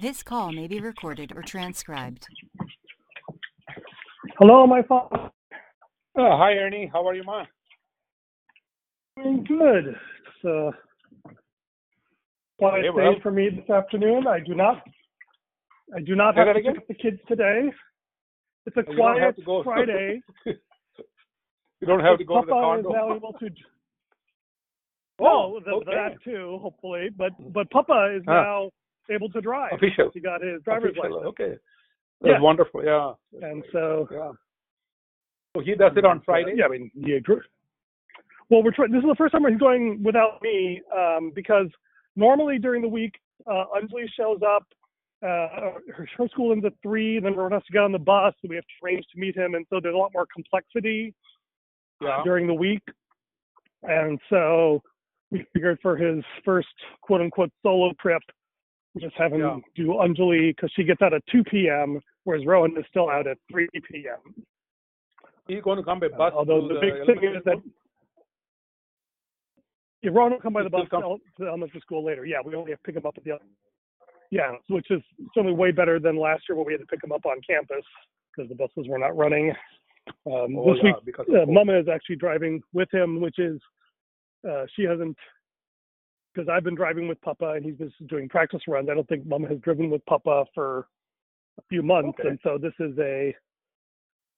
This call may be recorded or transcribed. Hello, my father. Oh, hi, Ernie. How are you, ma? Doing good. It's a quiet Okay, well- day for me this afternoon. I do not, I do not Say have to again? pick up the kids today. It's a You don't quiet have to go. Friday. You don't have to go to the Papa is condo. now able to. Oh, no, th- okay. that too, hopefully. But but Papa is Ah. now able to drive. Official. He got his driver's Official, license, Okay. That's Yeah. wonderful. Yeah. and so Yeah. So he does it on Friday? Yeah, I mean, yeah. Well, we're trying. This is the first time he's going without me um, because normally during the week, uh, Anjali shows up. Uh, her, her school ends at three, and then everyone has to get on the bus, and we have to arrange to meet him, and so there's a lot more complexity Yeah. during the week. And so we figured for his first quote unquote solo trip, just have him Yeah. do Anjali because she gets out at 2 p.m., whereas Rowan is still out at 3 p.m. He's going to come by bus. Although to the big thing is that yeah, Ron will come by the bus come- to ele- to elementary school later. Yeah, we only have to pick him up at the yeah, which is certainly way better than last year when we had to pick him up on campus because the buses were not running. Um, Oh, this yeah, week, uh, Mama is actually driving with him, which is uh, she hasn't because I've been driving with Papa and he's been doing practice runs. I don't think Mama has driven with Papa for a few months, Okay. and so this is a,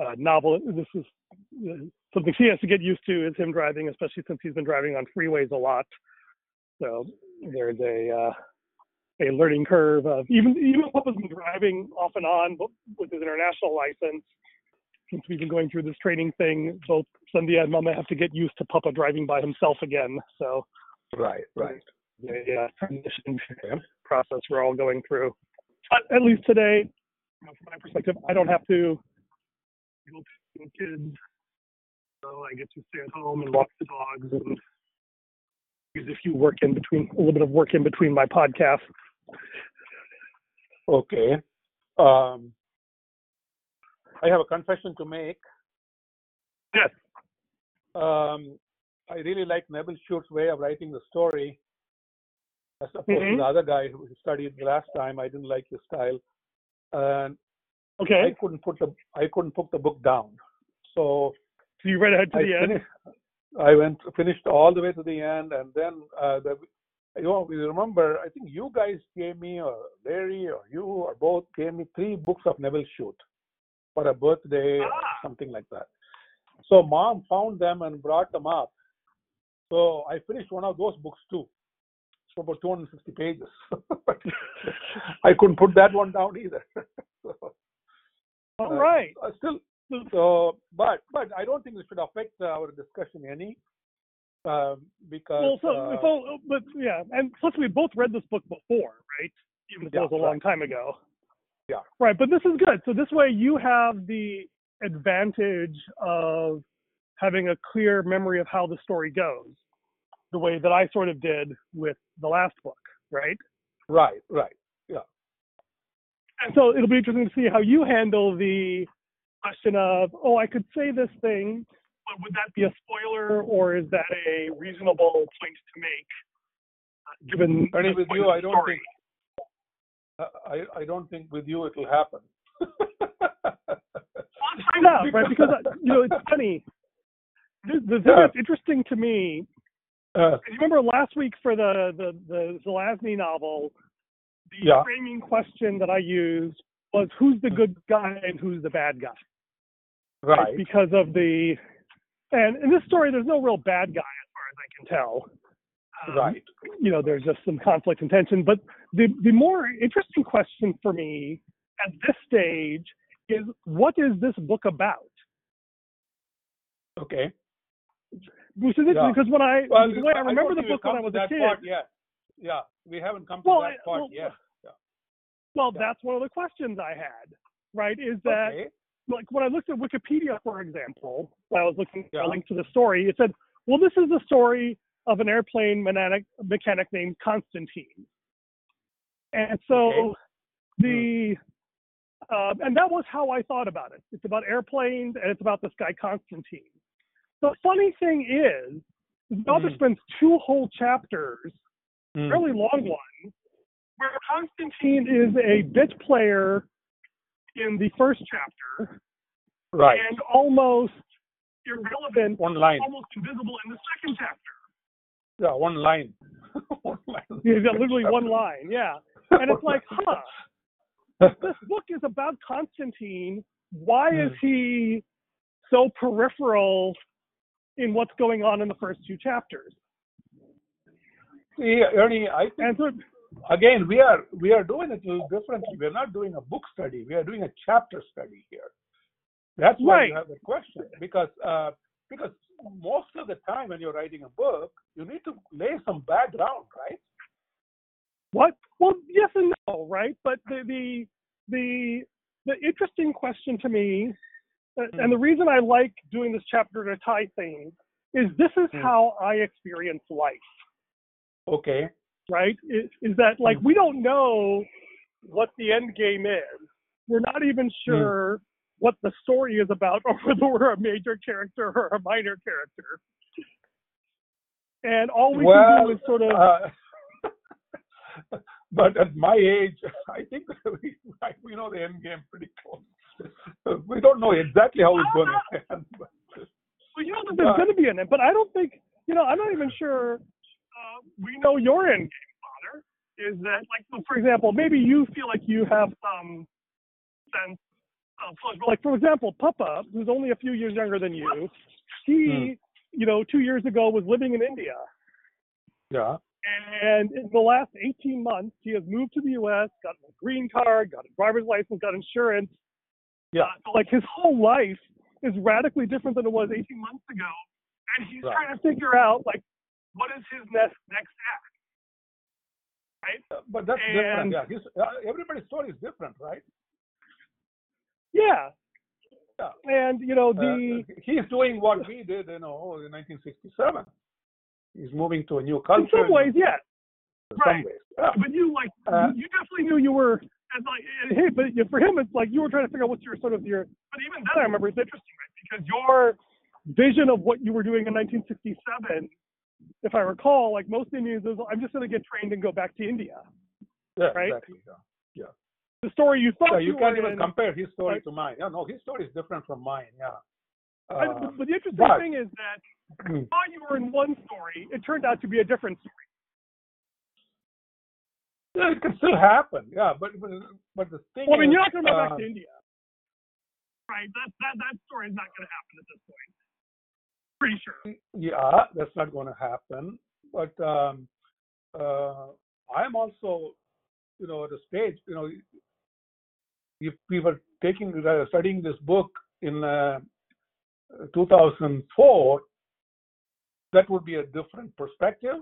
uh novel. This is uh, something she has to get used to is him driving, especially since he's been driving on freeways a lot. So there's a uh, a learning curve of even even Papa's been driving off and on with his international license since we've been going through this training thing. Both Cynthia and Mama have to get used to Papa driving by himself again. So Right, right. the uh, transition process we're all going through. But at least today, from my perspective, I don't have to go to the kids. So I get to stay at home and walk the dogs and use a few work in between, a little bit of work in between my podcasts. Okay. Um, I have a confession to make. Yes. Um, I really like Nevil Shute's way of writing the story. As opposed Mhm. to the other guy who studied the last time, I didn't like his style, and I couldn't put the I couldn't put the book down. So So you read ahead to I the end. I went finished all the way to the end, and then uh, the, you know, you remember, I think you guys gave me, or Larry, or you, or both gave me three books of Nevil Shute for a birthday or Ah. something like that. So mom found them and brought them up. So I finished one of those books too. It's about 250 pages. I couldn't put that one down either. so, All uh, right. uh, still, so, but but I don't think it should affect our discussion any, um, because Well, so, uh, so, but yeah, and plus we both read this book before, right? Even if Yeah, it was a long right. time ago. Yeah. Right, but this is good. So this way you have the advantage of having a clear memory of how the story goes, the way that I sort of did with the last book, right? right, right, yeah, And so it'll be interesting to see how you handle the question of, oh, I could say this thing, but would that be a spoiler or is that a reasonable point to make? uh, Given Ernie, this with you, I don't story? think I I don't think with you it will happen. Let's find out, right? Because uh, you know, it's funny. The, the thing that's interesting to me uh, You remember last week for the the the Zelazny novel, the Yeah. framing question that I used was who's the good guy and who's the bad guy, right, Because of the and in this story, there's no real bad guy as far as I can tell. Um, right, You know, there's just some conflict and tension. But the the more interesting question for me at this stage is what is this book about? okay. Which is interesting Yeah. because when I Well, the way I remember the book when I was a kid. part yet. Yeah, we haven't come to Well, that part well, yet. Well, Yeah. that's one of the questions I had, right? Is that okay. like when I looked at Wikipedia, for example, when I was looking for Yeah. a link to the story, it said, well, this is the story of an airplane mechanic, mechanic named Constantine. And so Okay. the um, and that was how I thought about it. It's about airplanes and it's about this guy Constantine. The funny thing is, the author Mhm. spends two whole chapters Mm. fairly long one, where Constantine is a bit player in the first chapter Right. and almost irrelevant, One line. almost invisible in the second chapter. Yeah, one line. one line. He's got literally one line, yeah. And it's like, huh, this book is about Constantine. Why is he so peripheral in what's going on in the first two chapters? See, Ernie, I think so, again we are we are doing it a little differently. We're not doing a book study. We are doing a chapter study here. That's why you have the question because uh, because most of the time when you're writing a book, you need to lay some background, right? what? Well, yes and no, right? But the the the, the interesting question to me, and the reason I like doing this chapter to tie things, is this is Hmm. how I experience life. Okay. right? Is, is that like we don't know what the end game is. We're not even sure what the story is about, or whether we're a major character or a minor character. And all we can do is sort of uh, but at my age, I think we, we know the end game pretty. We don't know exactly how it's going to end. But, well, you know that there's uh, going to be an end, but I don't think you know. I'm not even sure uh, we know your end game, Father. Is that like, so for example, maybe you feel like you have some sense of like, for example, Papa, who's only a few years younger than you, he, you know, two years ago was living in India, yeah. and in the last 18 months, he has moved to the U.S., got a green card, got a driver's license, got insurance. Yeah. Uh, like his whole life is radically different than it was 18 months ago, and he's Right. trying to figure out like what is his next next act. Right? Uh, But that's different. Yeah. His, uh, everybody's story is different, right? Yeah. Yeah. And you know Uh, the he's doing what we did, you know, in 1967. He's moving to a new culture. in some ways, yeah. right. ways. Yeah. But you like Uh, you definitely knew you were and like and, hey, but for him it's like you were trying to figure out what's your sort of your. But even then, I remember it's interesting, right? Because your vision of what you were doing in 1967, if I recall, like most Indians, is I'm just going to get trained and go back to India. yeah, right? exactly. Yeah. The story you thought Yeah, you, you can't even in, compare his story Right. to mine. Yeah, no, his story is different from mine. Yeah. Uh, but, the interesting but- thing is that thought you were in one story, it turned out to be a different story. Yeah, it can still happen. Yeah, but but, but the thing Well, I mean, is, you're not going to go back uh, to India, right? That that that story is not going to happen at this point. Pretty sure. Yeah, that's not going to happen. But um, uh, I'm also, you know, at a stage, you know, if we were taking uh, studying this book in uh, 2004, that would be a different perspective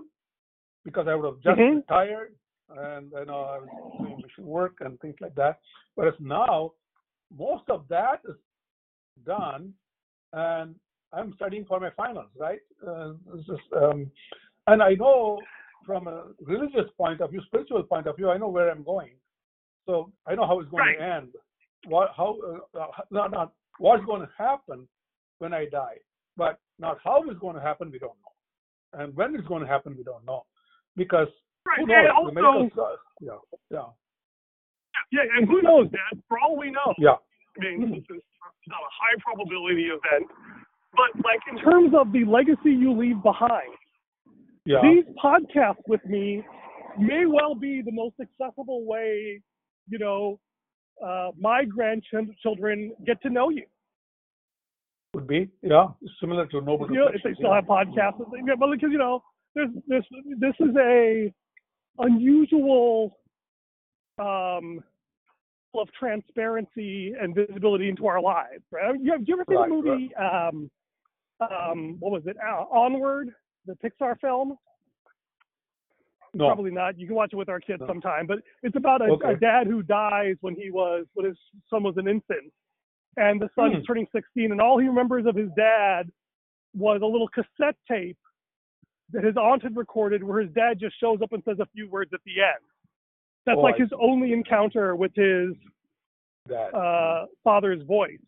because I would have just Mhm. retired and you know I was doing mission work and things like that. Whereas now, most of that is done, and I'm studying for my finals, right? Uh, um, and I know from a religious point of view, spiritual point of view, I know where I'm going. So I know how it's going to end. What, how, uh, uh, not, not what's going to happen when I die, but not how it's going to happen. We don't know, and when it's going to happen, we don't know, because Right. who And knows? Also, yeah, yeah, yeah, and who knows, Dad? For all we know, yeah. I mean, this is not a high probability event, but like in terms of the legacy you leave behind, Yeah. these podcasts with me may well be the most accessible way, you know, uh, my grandchildren get to know you. Would be, yeah, similar to noble. You know, if they still have podcasts, yeah, but because you know, there's this this is a unusual um of transparency and visibility into our lives, right? You have, do you ever see Right, the movie um um what was it uh, Onward, the Pixar film? No, Probably not. You can watch it with our kids No. sometime, but it's about a, Okay. a dad who dies when he was when his son was an infant, and the son Hmm. is turning 16, and all he remembers of his dad was a little cassette tape that his aunt had recorded, where his dad just shows up and says a few words at the end. That's Oh, like I his only encounter with his that. uh, father's voice.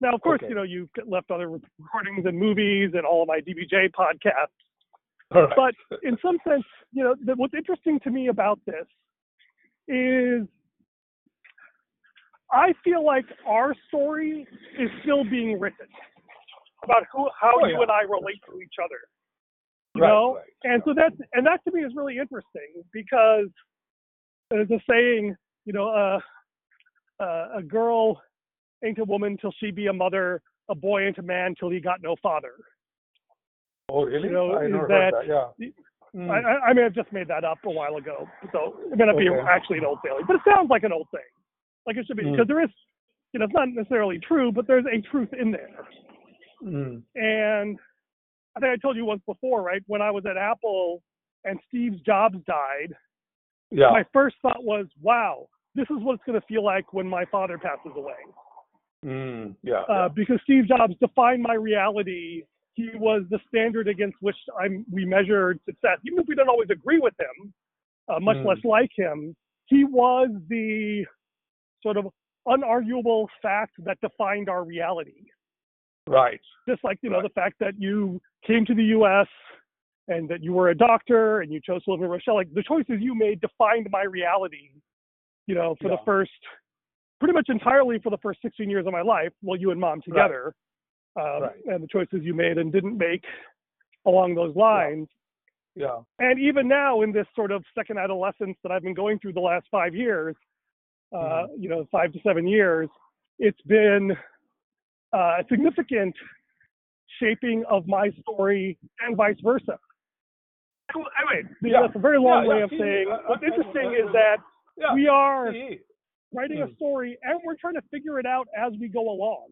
Now, of course, Okay. you know you've left other recordings and movies and all of my DBJ podcasts right. but in some sense, you know, the, what's interesting to me about this is I feel like our story is still being written about who how Oh, you yeah. and I relate to each other. You Right, know? right. And so that's and that to me is really interesting because there's a saying, you know, uh, uh, a girl ain't a woman till she be a mother, a boy ain't a man till he got no father. Oh, really? You know, I never that- heard that. Yeah. Mm. I, I, I may have just made that up a while ago, so it may not be actually an old saying, but it sounds like an old saying. Like it should be Mm. because there is, you know, it's not necessarily true, but there's a truth in there. Mm. And I think I told you once before, right? When I was at Apple and Steve Jobs died, Yeah. my first thought was, wow, this is what it's going to feel like when my father passes away. Mm. Yeah. Uh, because Steve Jobs defined my reality. He was the standard against which I'm, we measured success. Even if we don't always agree with him, uh, much Mm. less like him, he was the sort of unarguable fact that defined our reality. Right. Just like, you know, Right. the fact that you came to the U.S. and that you were a doctor and you chose to live in Rochelle, like the choices you made defined my reality, you know, for the first, pretty much entirely for the first 16 years of my life, well, you and mom together, um, Right. and the choices you made and didn't make along those lines. Yeah. And even now, in this sort of second adolescence that I've been going through the last five years, uh, Mm-hmm. you know, five to seven years, it's been uh, a significant shaping of my story and vice versa. Anyway, Yeah. that's a very long Yeah, way yeah. of saying uh, what's interesting is that we are writing a Mm. story and we're trying to figure it out as we go along.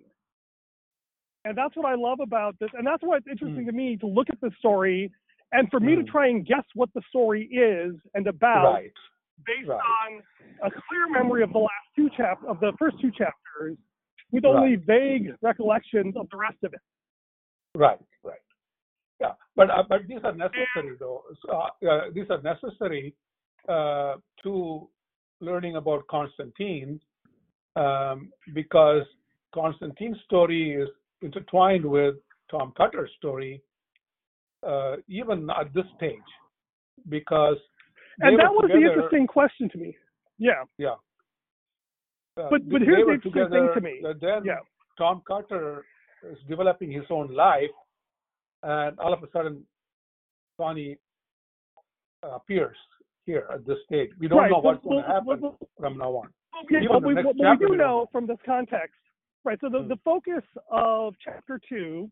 And that's what I love about this. And that's why it's interesting to me to look at the story and for me to Mm. try and guess what the story is and about right. based right. on a clear memory of the last two chap of the first two chapters with only vague recollections of the rest of it. Right, right. Yeah, but uh, but these are necessary though. So, uh, uh, these are necessary uh, to learning about Constantine um, because Constantine's story is intertwined with Tom Cutter's story, uh, even at this stage, because And that was the interesting question to me. Yeah. Yeah. Uh, But- but here's the interesting thing to me. Then Yeah. Tom Cutter is developing his own life, and all of a sudden, Sonny uh, appears here at this stage. We don't right. know what's going to happen well, from now on. Okay, Even what we, what we chapter do we know know. from this context, right? So the, Hmm. the focus of chapter two,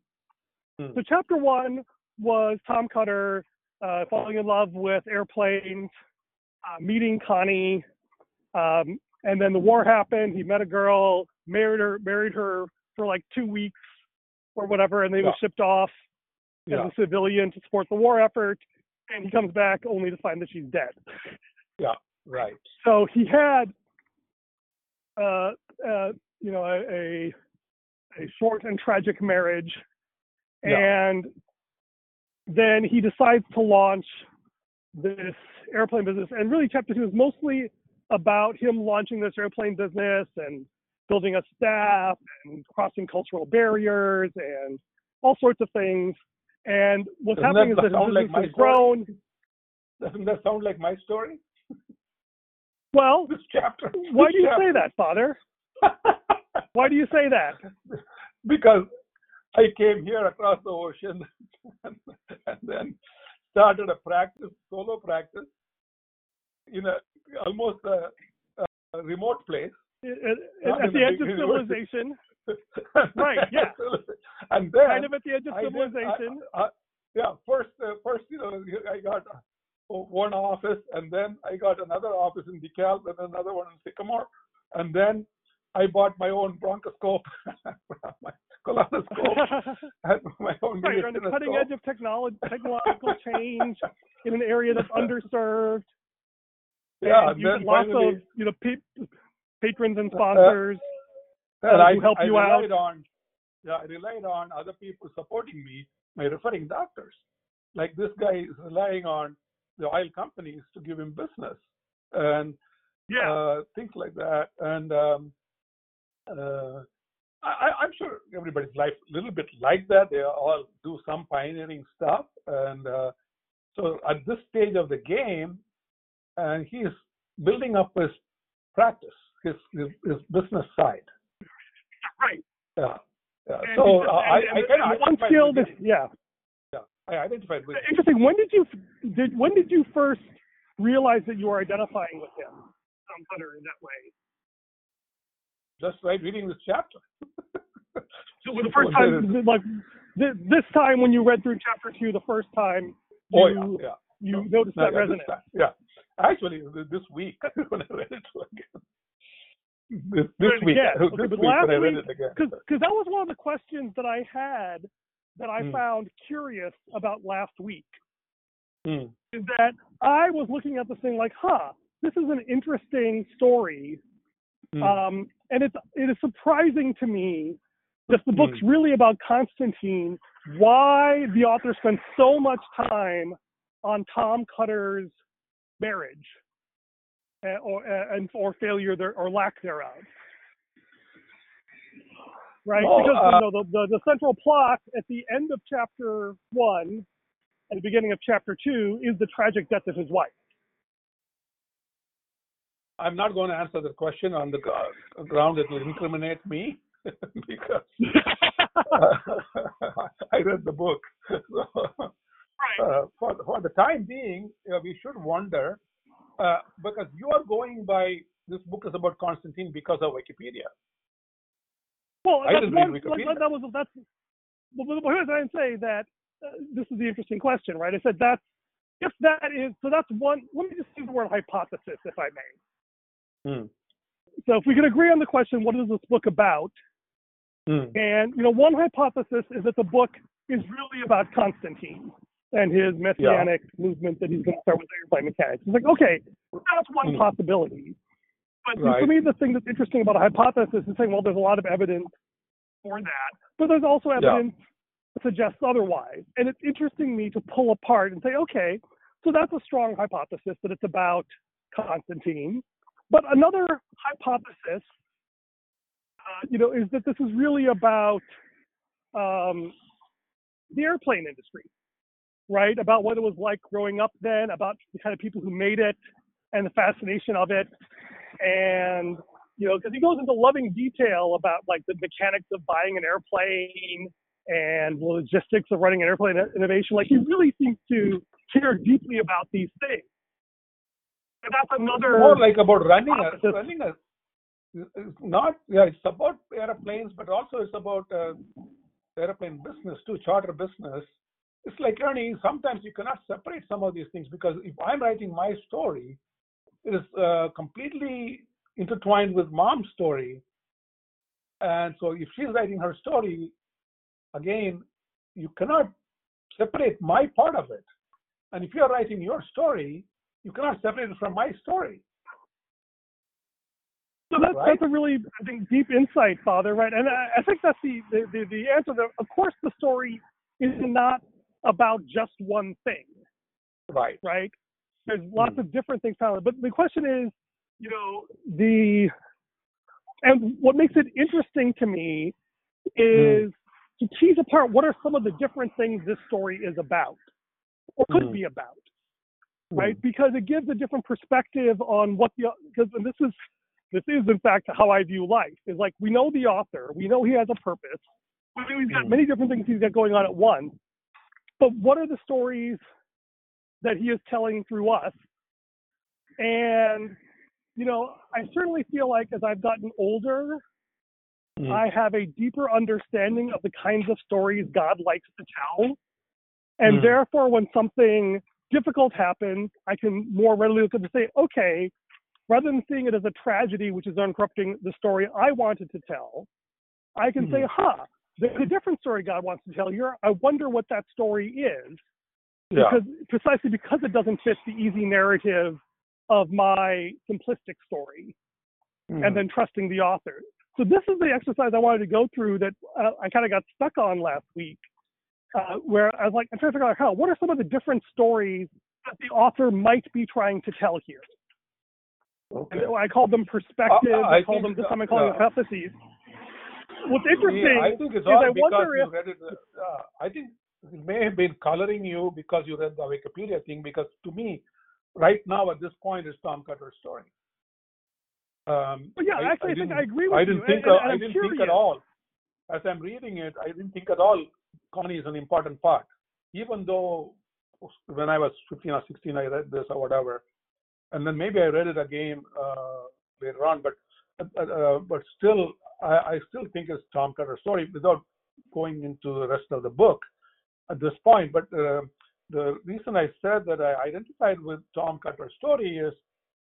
Hmm. so chapter one was Tom Cutter uh, falling in love with airplanes, uh, meeting Connie, um, and then the war happened. He met a girl, married her, married her for like two weeks or whatever, and they he was shipped off Yeah, as a civilian to support the war effort. And he comes back only to find that she's dead. Yeah, right. So he had, uh, uh, you know, a, a a short and tragic marriage, Yeah. and then he decides to launch this airplane business. And really, chapter two is mostly about him launching this airplane business and building a staff and crossing cultural barriers and all sorts of things. And what's Doesn't happening that is that his like business my has grown. Doesn't that sound like my story? Well, This chapter. why do you say that, Father? Why do you say that? because I came here across the ocean and, then started a practice, solo practice, in a almost a, a remote place. At, at- the edge of civilization, Right, yeah. and then kind of at the edge of I did- civilization. I- I- yeah, first, uh, first, you know, I got one office, and then I got another office in DeKalb, and another one in Sycamore, and then I bought my own bronchoscope, my colonoscope, and my own right, you're on the cutting edge of technology, technological change in an area that's underserved. Yeah, and you get lots of you know pa- patrons and sponsors. and I, who help I you out. on, yeah, I relied on other people supporting me by referring doctors. Like this guy is relying on the oil companies to give him business and yeah, uh, things like that. And um, uh, I, I'm sure everybody's life a little bit like that. They all do some pioneering stuff, and uh, so at this stage of the game, and he's building up his practice, his his, his business side. Right. Yeah. Yeah. So he- uh, I, I kind of one skill yeah. yeah, I identified with him. Interesting. When did you did when did you first realize that you were identifying with him, Tom Hunter, in that way? just right reading this chapter. So the first Oh, time, like this time when you read through chapter two, the first time Oh yeah, yeah. You noticed No, that yeah, resonance. Yeah. Actually, this week when I read it again. This, this week, this Okay, but week last when I read week- it again. because that was one of the questions that I had that I Hmm. found curious about last week Hmm. is that I was looking at this thing like, huh, this is an interesting story, Hmm. um, and it's it is surprising to me that the Hmm. book's really about Constantine. Why the author spent so much time on Tom Cutter's marriage, uh, or uh, and or failure there or lack thereof right? Well, because uh, you know, the, the the central plot at the end of chapter one and the beginning of chapter two is the tragic death of his wife. I'm not going to answer the question on the ground that will incriminate me because I read the book. So, uh, for, for the time being, we should wonder uh, because you are going by this book is about Constantine because of Wikipedia. Well, I that's didn't read. Like, Wikipedia. that was that's. Well, but here's what I'd say that uh, this is the interesting question, right? I said that's if that is so that's one. Let me just use the word hypothesis, if I may. Hmm. So if we can agree on the question, what is this book about? Hmm. And you know, one hypothesis is that the book is really about Constantine and his messianic movement that he's going to start with airplane mechanics. It's like, okay, that's one Hmm. possibility. But Right. for me, the thing that's interesting about a hypothesis is saying, well, there's a lot of evidence for that, but there's also evidence that suggests otherwise. And it's interesting me to pull apart and say, okay, so that's a strong hypothesis that it's about Constantine. But another hypothesis, uh, you know, is that this is really about um, the airplane industry, right? About what it was like growing up then, about the kind of people who made it, and the fascination of it, and you know, because he goes into loving detail about like the mechanics of buying an airplane and the logistics of running an airplane innovation. Like he really seems to care deeply about these things. And that's another more like about running a running a it's not yeah it's about airplanes but also it's about uh, airplane business too charter business it's like learning sometimes you cannot separate some of these things because if i'm writing my story it is uh, completely intertwined with mom's story and so if she's writing her story again you cannot separate my part of it and if you're writing your story you cannot separate it from my story So that's Right. that's a really I think deep insight, Father. Right, and I, I think that's the the, the, the answer. That, of course, the story is not about just one thing, right right? There's lots Hmm. of different things but the question is, you know, the and what makes it interesting to me is to tease apart what are some of the different things this story is about or could Hmm. be about right? Because it gives a different perspective on what the because and this is this is in fact how I view life. Is like we know the author, we know he has a purpose, we know he's got Mm. many different things he's got going on at once. But what are the stories that he is telling through us? And you know, I certainly feel like as I've gotten older, Mm. I have a deeper understanding of the kinds of stories God likes to tell. And Mm. therefore, when something difficult happens, I can more readily look at and say, okay, rather than seeing it as a tragedy, which is uncorrupting the story I wanted to tell, I can say, Mhm. huh, there's a different story God wants to tell here. I wonder what that story is yeah because precisely because it doesn't fit the easy narrative of my simplistic story Mm. and then trusting the author. So this is the exercise I wanted to go through that uh, I kind of got stuck on last week, uh, where I was like, I'm trying to figure out how, what are some of the different stories that the author might be trying to tell here? okay. I called them perspectives. Uh, I, I called them this time I call them hypotheses. What's interesting Yeah, I think it's is all I because wonder you if read it. Uh, I think it may have been coloring you because you read the Wikipedia thing. Because to me, right now at this point is Tom Cutter's story. Um, But yeah, I- actually, I, think I agree with I you. didn't and- think and- and I didn't curious. think at all. As I'm reading it, I didn't think at all Connie is an important part. Even though when I was 15 or 16, I read this or whatever, and then maybe I read it again uh, later on. But but still, I, I still think it's Tom Cutter's story without going into the rest of the book at this point. But uh, the reason I said that I identified with Tom Cutter's story is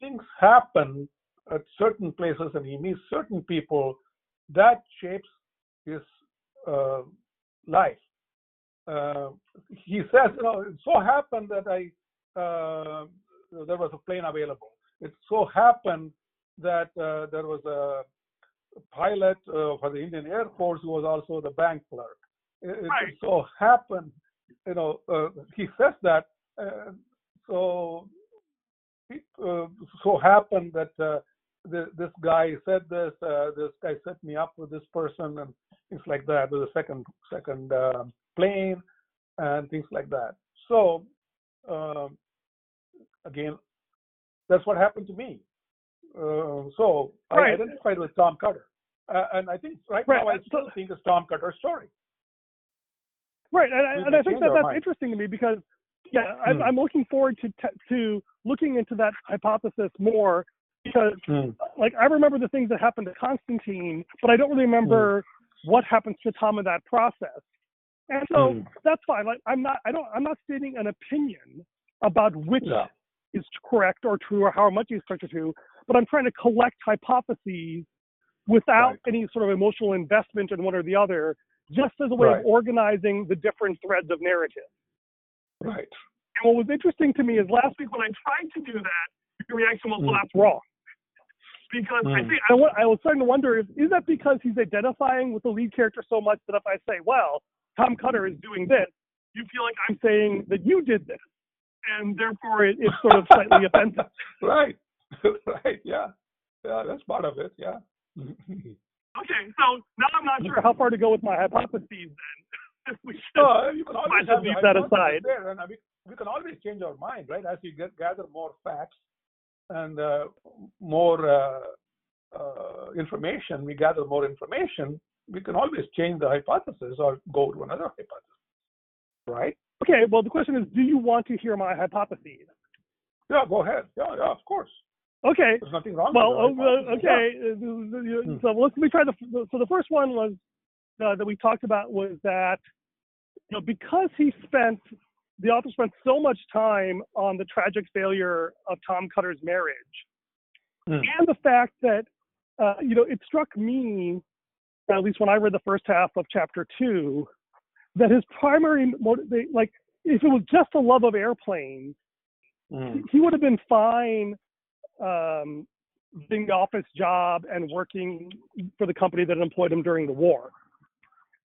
things happen at certain places and he meets certain people that shapes his uh, life. Uh, he says, you know, it so happened that I uh, there was a plane available. It so happened that uh, there was a pilot uh, for the Indian Air Force who was also the bank clerk. It, it so happened, you know, uh, he says that. Uh, so it uh, so happened that uh, the, this guy said this, uh, this guy set me up with this person, and things like that, with a second second plane, and things like that. So um, again, that's what happened to me. Uh, so I identified with Tom Cutter, uh, and I think right, Right, now I so- still think it's Tom Cutter's story. Right, and, I- and I think that that's interesting to me because, yeah, I'm, Hmm. I'm looking forward to te- to looking into that hypothesis more because, like, I remember the things that happened to Constantine, but I don't really remember what happens to Tom in that process. And so Hmm. that's fine. Like, I'm not, I don't, I'm not stating an opinion about which Yeah. is correct or true or how much is correct or true, but I'm trying to collect hypotheses without Right. any sort of emotional investment in one or the other, just as a way Right. of organizing the different threads of narrative. Right. And what was interesting to me is last week when I tried to do that, your reaction was, well, Mm. that's wrong. Because I Mm. think I, I was starting to wonder if is that because he's identifying with the lead character so much that if I say, well, Tom Cutter is doing this, you feel like I'm saying that you did this, and therefore it, it's sort of slightly offensive. Right. right. Yeah. Yeah. That's part of it. Yeah. Okay, so now I'm not sure how far to go with my hypotheses then. we should, No, you can always Might have just leave that aside. There, and we, we can always change our mind, right? As you get gather more facts and uh, more uh, uh, information, we gather more information. We can always change the hypothesis or go to another hypothesis, right? okay, well, the question is, do you want to hear my hypotheses? Yeah, go ahead. Yeah, yeah, of course. Okay, There's nothing wrong. Well, the oh, uh, okay. uh, Hmm. So let's let me try the. So the first one was uh, that we talked about was that you know because he spent the author spent so much time on the tragic failure of Tom Cutter's marriage, Hmm. and the fact that uh, you know it struck me, at least when I read the first half of chapter two, that his primary motive, like if it was just a love of airplanes Mm. he would have been fine um, the office job and working for the company that employed him during the war.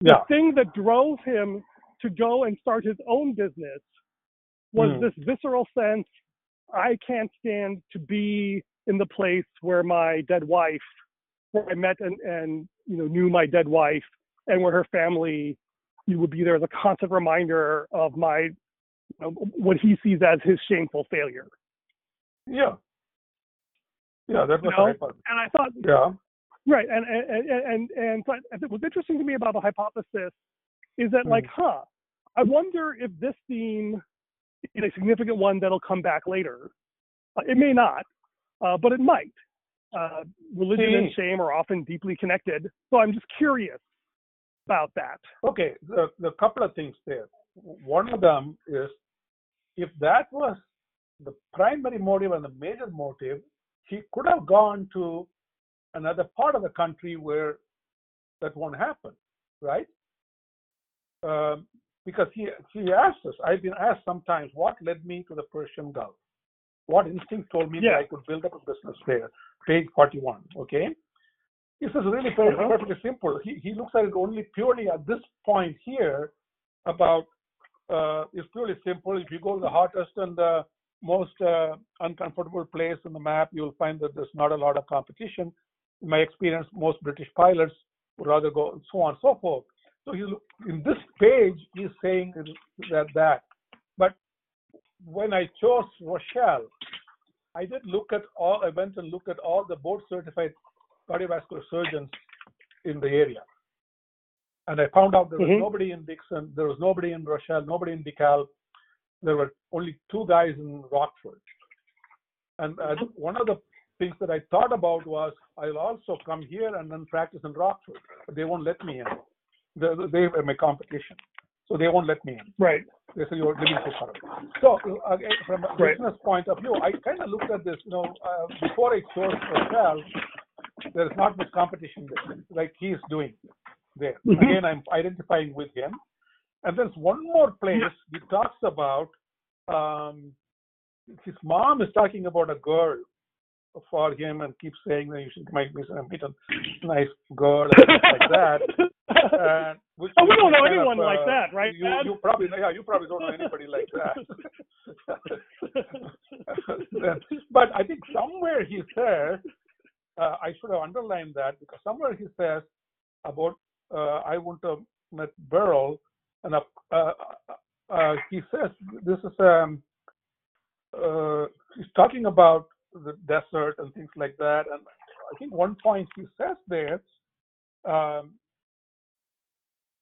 Yeah. The thing that drove him to go and start his own business was Mm. this visceral sense I can't stand to be in the place where my dead wife, where I met and, and you know knew my dead wife, and where her family you would be there as a constant reminder of my you know, what he sees as his shameful failure. Yeah. Yeah, that was know? hypothesis. And I thought, Yeah. right, and and and and, and so what's interesting to me about the hypothesis is that, like, huh, I wonder if this theme is a significant one that'll come back later. Uh, it may not, uh, but it might. Uh, religion and shame are often deeply connected, so I'm just curious about that. Okay, the, the couple of things there. One of them is if that was the primary motive and the major motive, he could have gone to another part of the country where that won't happen, right? Um, because he he asked us, I've been asked sometimes, what led me to the Persian Gulf? What instinct told me Yeah. that I could build up a business there? Page 41, okay? This is really very, Uh-huh. perfectly simple. He, he looks at it only purely at this point here about uh, it's purely simple. If you go to the hottest and the most uh, uncomfortable place on the map, you'll find that there's not a lot of competition. In my experience, most British pilots would rather go and so on and so forth. So he's, in this page, he's saying that that. But when I chose Rochelle, I did look at all. I went and looked at all the board certified cardiovascular surgeons in the area, and I found out there was Mhm. nobody in Dixon, there was nobody in Rochelle, nobody in DeKalb. There were only two guys in Rockford. And uh, one of the things that I thought about was I'll also come here and then practice in Rockford, but they won't let me in. They, they were my competition, so they won't let me in. Right. They say you're living too far away. So, uh, from a Right. business point of view, I kind of looked at this. You know, uh, before I chose Rochelle, there is not much competition there, like he's doing there. Mhm. Again, I'm identifying with him. And there's one more place he talks about. Um, his mom is talking about a girl for him and keeps saying that you should make me meet a nice girl and things like that. And which, Oh, we don't know anyone of, like uh, that, right, You, Dad? you probably, yeah, you probably don't know anybody like that. But I think somewhere he says, uh, I should have underlined that because somewhere he says about uh, I want to met Beryl, and uh, uh, uh, he says this is um, uh, he's talking about the desert and things like that, and I think one point he says there, um,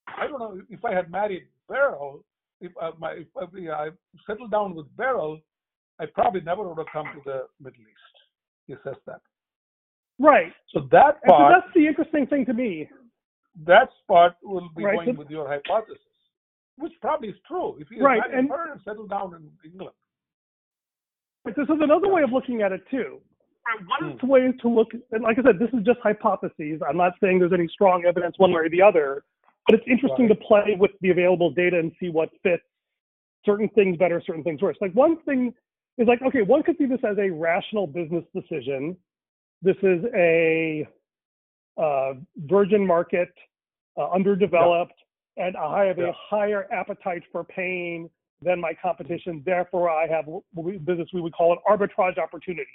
I don't know if I had married Beryl, if, uh, my, if I, yeah, I settled down with Beryl, I probably never would have come to the Middle East. He says that. right. So that And so that's the interesting thing to me. that part will be Right, going so- with your hypothesis, which probably is true. If he had Right, and- her and settled down in England. But this is another way of looking at it too. One Hmm. way to look, and like I said, this is just hypotheses. I'm not saying there's any strong evidence one way or the other, but it's interesting Right. to play with the available data and see what fits certain things better, certain things worse. Like one thing is like, okay, one could see this as a rational business decision. This is a uh, virgin market, uh, underdeveloped, and I have Yeah. a higher appetite for pain than my competition. Therefore, I have what we, business we would call an arbitrage opportunity.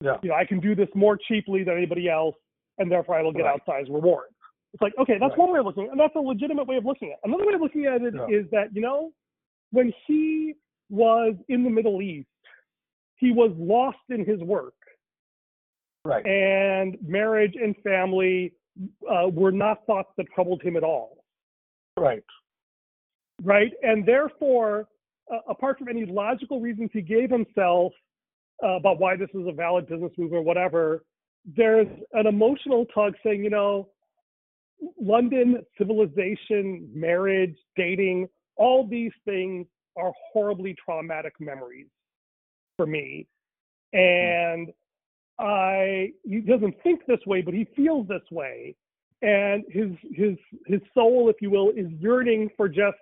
Yeah. You know, I can do this more cheaply than anybody else, and therefore I will get Right. outsized rewards. It's like, okay, that's Right. one way of looking, at it, and that's a legitimate way of looking at it. Another way of looking at it is Yeah. that, you know, when he was in the Middle East, he was lost in his work Right. and marriage and family uh, were not thoughts that troubled him at all, Right. right? And therefore, uh, apart from any logical reasons he gave himself uh, about why this is a valid business move or whatever, there's an emotional tug saying, you know, London, civilization, marriage, dating, all these things are horribly traumatic memories for me. And I he doesn't think this way, but he feels this way. And his his his soul, if you will, is yearning for just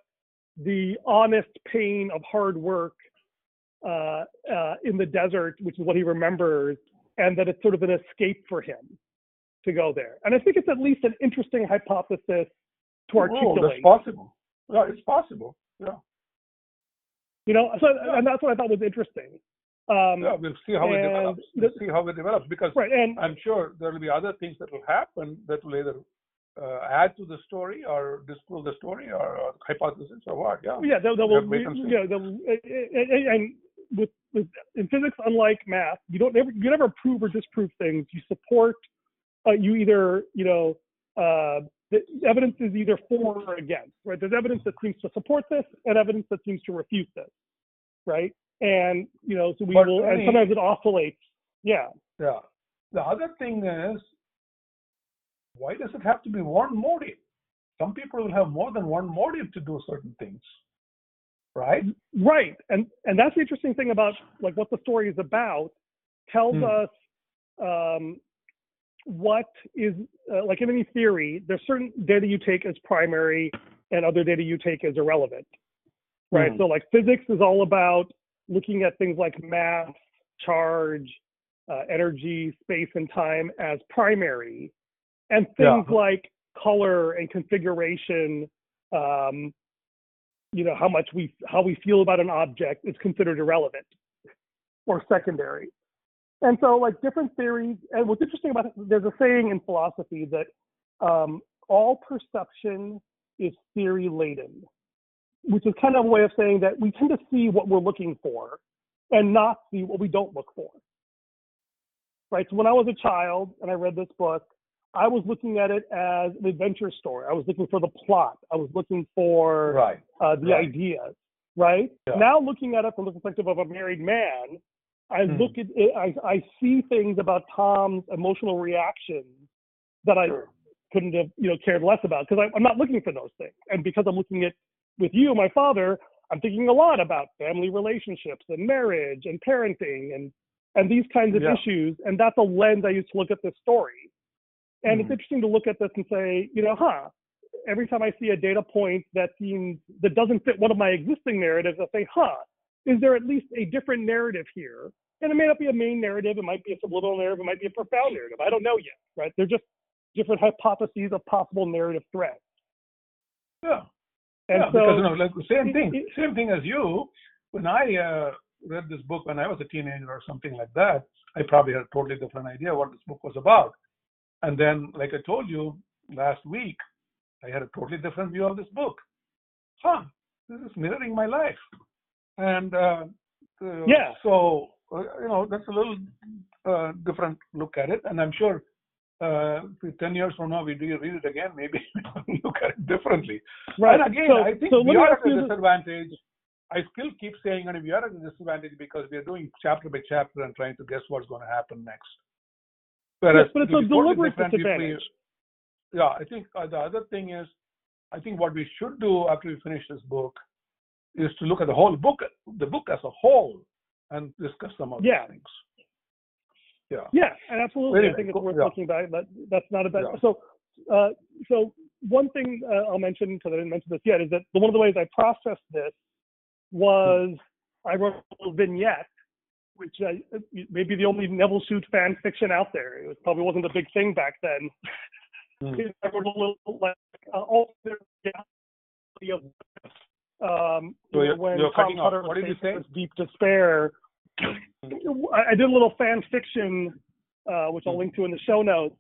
the honest pain of hard work uh, uh, in the desert, which is what he remembers, and that it's sort of an escape for him to go there. And I think it's at least an interesting hypothesis to Oh, articulate. that's possible. Yeah, it's possible. Yeah. You know, so Yeah. and that's what I thought was interesting. Um, Yeah, we'll see how it develops. We'll see how it develops because Right, and I'm sure there will be other things that will happen that will either uh, add to the story or disprove the story or, or hypothesis or what. Yeah. yeah, We will, have to wait and see. will, and, with, with in physics, unlike math, you don't never you never prove or disprove things. You support. Uh, you either you know uh, the evidence is either for or against. Right? There's evidence that seems to support this, and evidence that seems to refute this. Right? And you know, so we But will, and sometimes it oscillates. Yeah. Yeah. The other thing is, why does it have to be one motive? Some people will have more than one motive to do certain things, right? Right, and and that's the interesting thing about like what the story is about. Tells Hmm. us um, what is uh, like in any theory. There's certain data you take as primary, and other data you take as irrelevant. Right. Hmm. So like physics is all about looking at things like mass, charge, uh, energy, space, and time as primary, and things Yeah. like color and configuration. Um, you know how much we how we feel about an object is considered irrelevant or secondary and so like different theories and what's interesting about it there's a saying in philosophy that um, all perception is theory laden which is kind of a way of saying that we tend to see what we're looking for and not see what we don't look for. Right. So when I was a child and I read this book, I was looking at it as an adventure story. I was looking for the plot. I was looking for Right. uh, the Right. ideas. Right. Yeah. Now looking at it from the perspective of a married man, I Hmm. look at it, I, I see things about Tom's emotional reactions that I Sure. couldn't have you know cared less about because I'm not looking for those things. And because I'm looking at with you, my father, I'm thinking a lot about family relationships and marriage and parenting and and these kinds of Yeah. issues. And that's a lens I use to look at this story. And it's Mhm. interesting to look at this and say, you know, huh, every time I see a data point that seems that doesn't fit one of my existing narratives, I say, huh, is there at least a different narrative here? And it may not be a main narrative, it might be a subliminal narrative, it might be a profound narrative. I don't know yet, right? They're just different hypotheses of possible narrative threats. Yeah. And yeah, so because you know, like the same thing, it- same thing as you. When I uh, read this book when I was a teenager or something like that, I probably had a totally different idea what this book was about. And then, like I told you last week, I had a totally different view of this book. Huh? This is mirroring my life. And uh, uh, Yeah. so uh, you know that's a little uh, different look at it, and I'm sure. Uh, 10 years from now, we do read it again, maybe look at it differently. right. And again, so, I think so we are at a this- disadvantage. I still keep saying, and we are at a disadvantage because we are doing chapter by chapter and trying to guess what's going to happen next. Whereas Yes, but it's a deliberate if we- disadvantage. yeah, I think uh, the other thing is, I think what we should do after we finish this book is to look at the whole book, the book as a whole, and discuss some of Yeah. things. Yeah. Yeah, and absolutely. Anyway, I think it's worth Yeah. looking back. But that's not a bad. Yeah. So, uh, so one thing uh, I'll mention because I didn't mention this yet is that one of the ways I processed this was I wrote a little vignette, which I, maybe the only Nevil Shute fan fiction out there. It was, probably wasn't a big thing back then. Hmm. I wrote a little like uh, all the reality of um, So you're- when you're Tom. Cutter What did you say? deep despair. I did a little fan fiction, uh, which I'll link to in the show notes,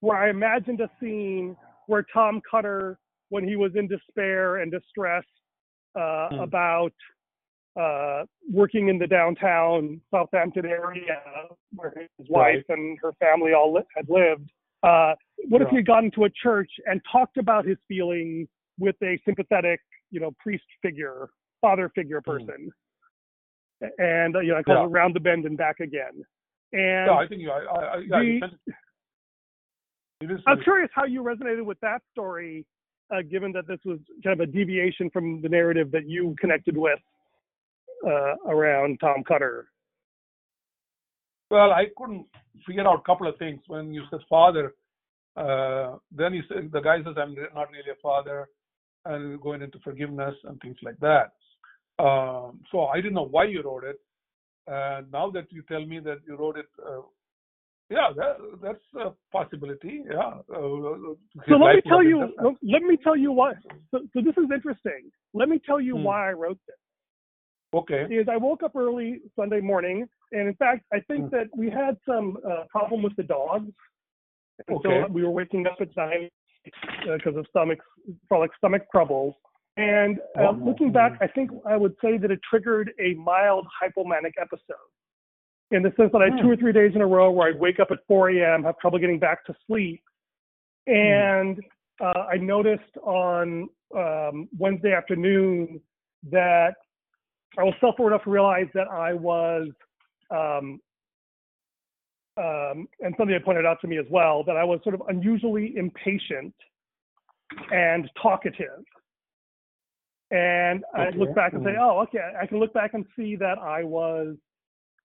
where I imagined a scene where Tom Cutter, when he was in despair and distress uh, Hmm. about uh, working in the downtown Southampton area where his Right. wife and her family all li- had lived. Uh, what if he had gone into a church and talked about his feelings with a sympathetic, you know, priest figure, father figure Hmm. And you know, I call Yeah. it round the bend and back again. And Yeah, I think you, I, I, I, yeah, you The- sent it. It is- I'm curious how you resonated with that story, uh, given that this was kind of a deviation from the narrative that you connected with uh, around Tom Cutter. Well, I couldn't figure out a couple of things when you said father. Uh, then you said the guy says I'm not really a father, and going into forgiveness and things like that. Um, so I didn't know why you wrote it. And now that you tell me that you wrote it, uh, yeah, that, that's a possibility. Yeah. Uh, So let me tell you. different. Let me tell you why. So, so this is interesting. Let me tell you Hmm. why I wrote this. Okay. Is I woke up early Sunday morning, and in fact, I think Hmm. that we had some uh, problem with the dogs. And Okay. So we were waking up at night because of stomach, like stomach troubles. And uh, looking back, I think I would say that it triggered a mild hypomanic episode. In the sense that I had two Hmm. or three days in a row where I'd wake up at 4 a.m., have trouble getting back to sleep. And uh, I noticed on um, Wednesday afternoon that I was self-aware enough to realize that I was, um, um, and somebody had pointed out to me as well, that I was sort of unusually impatient and talkative. And I look back and say, Mm. oh, okay, I can look back and see that I was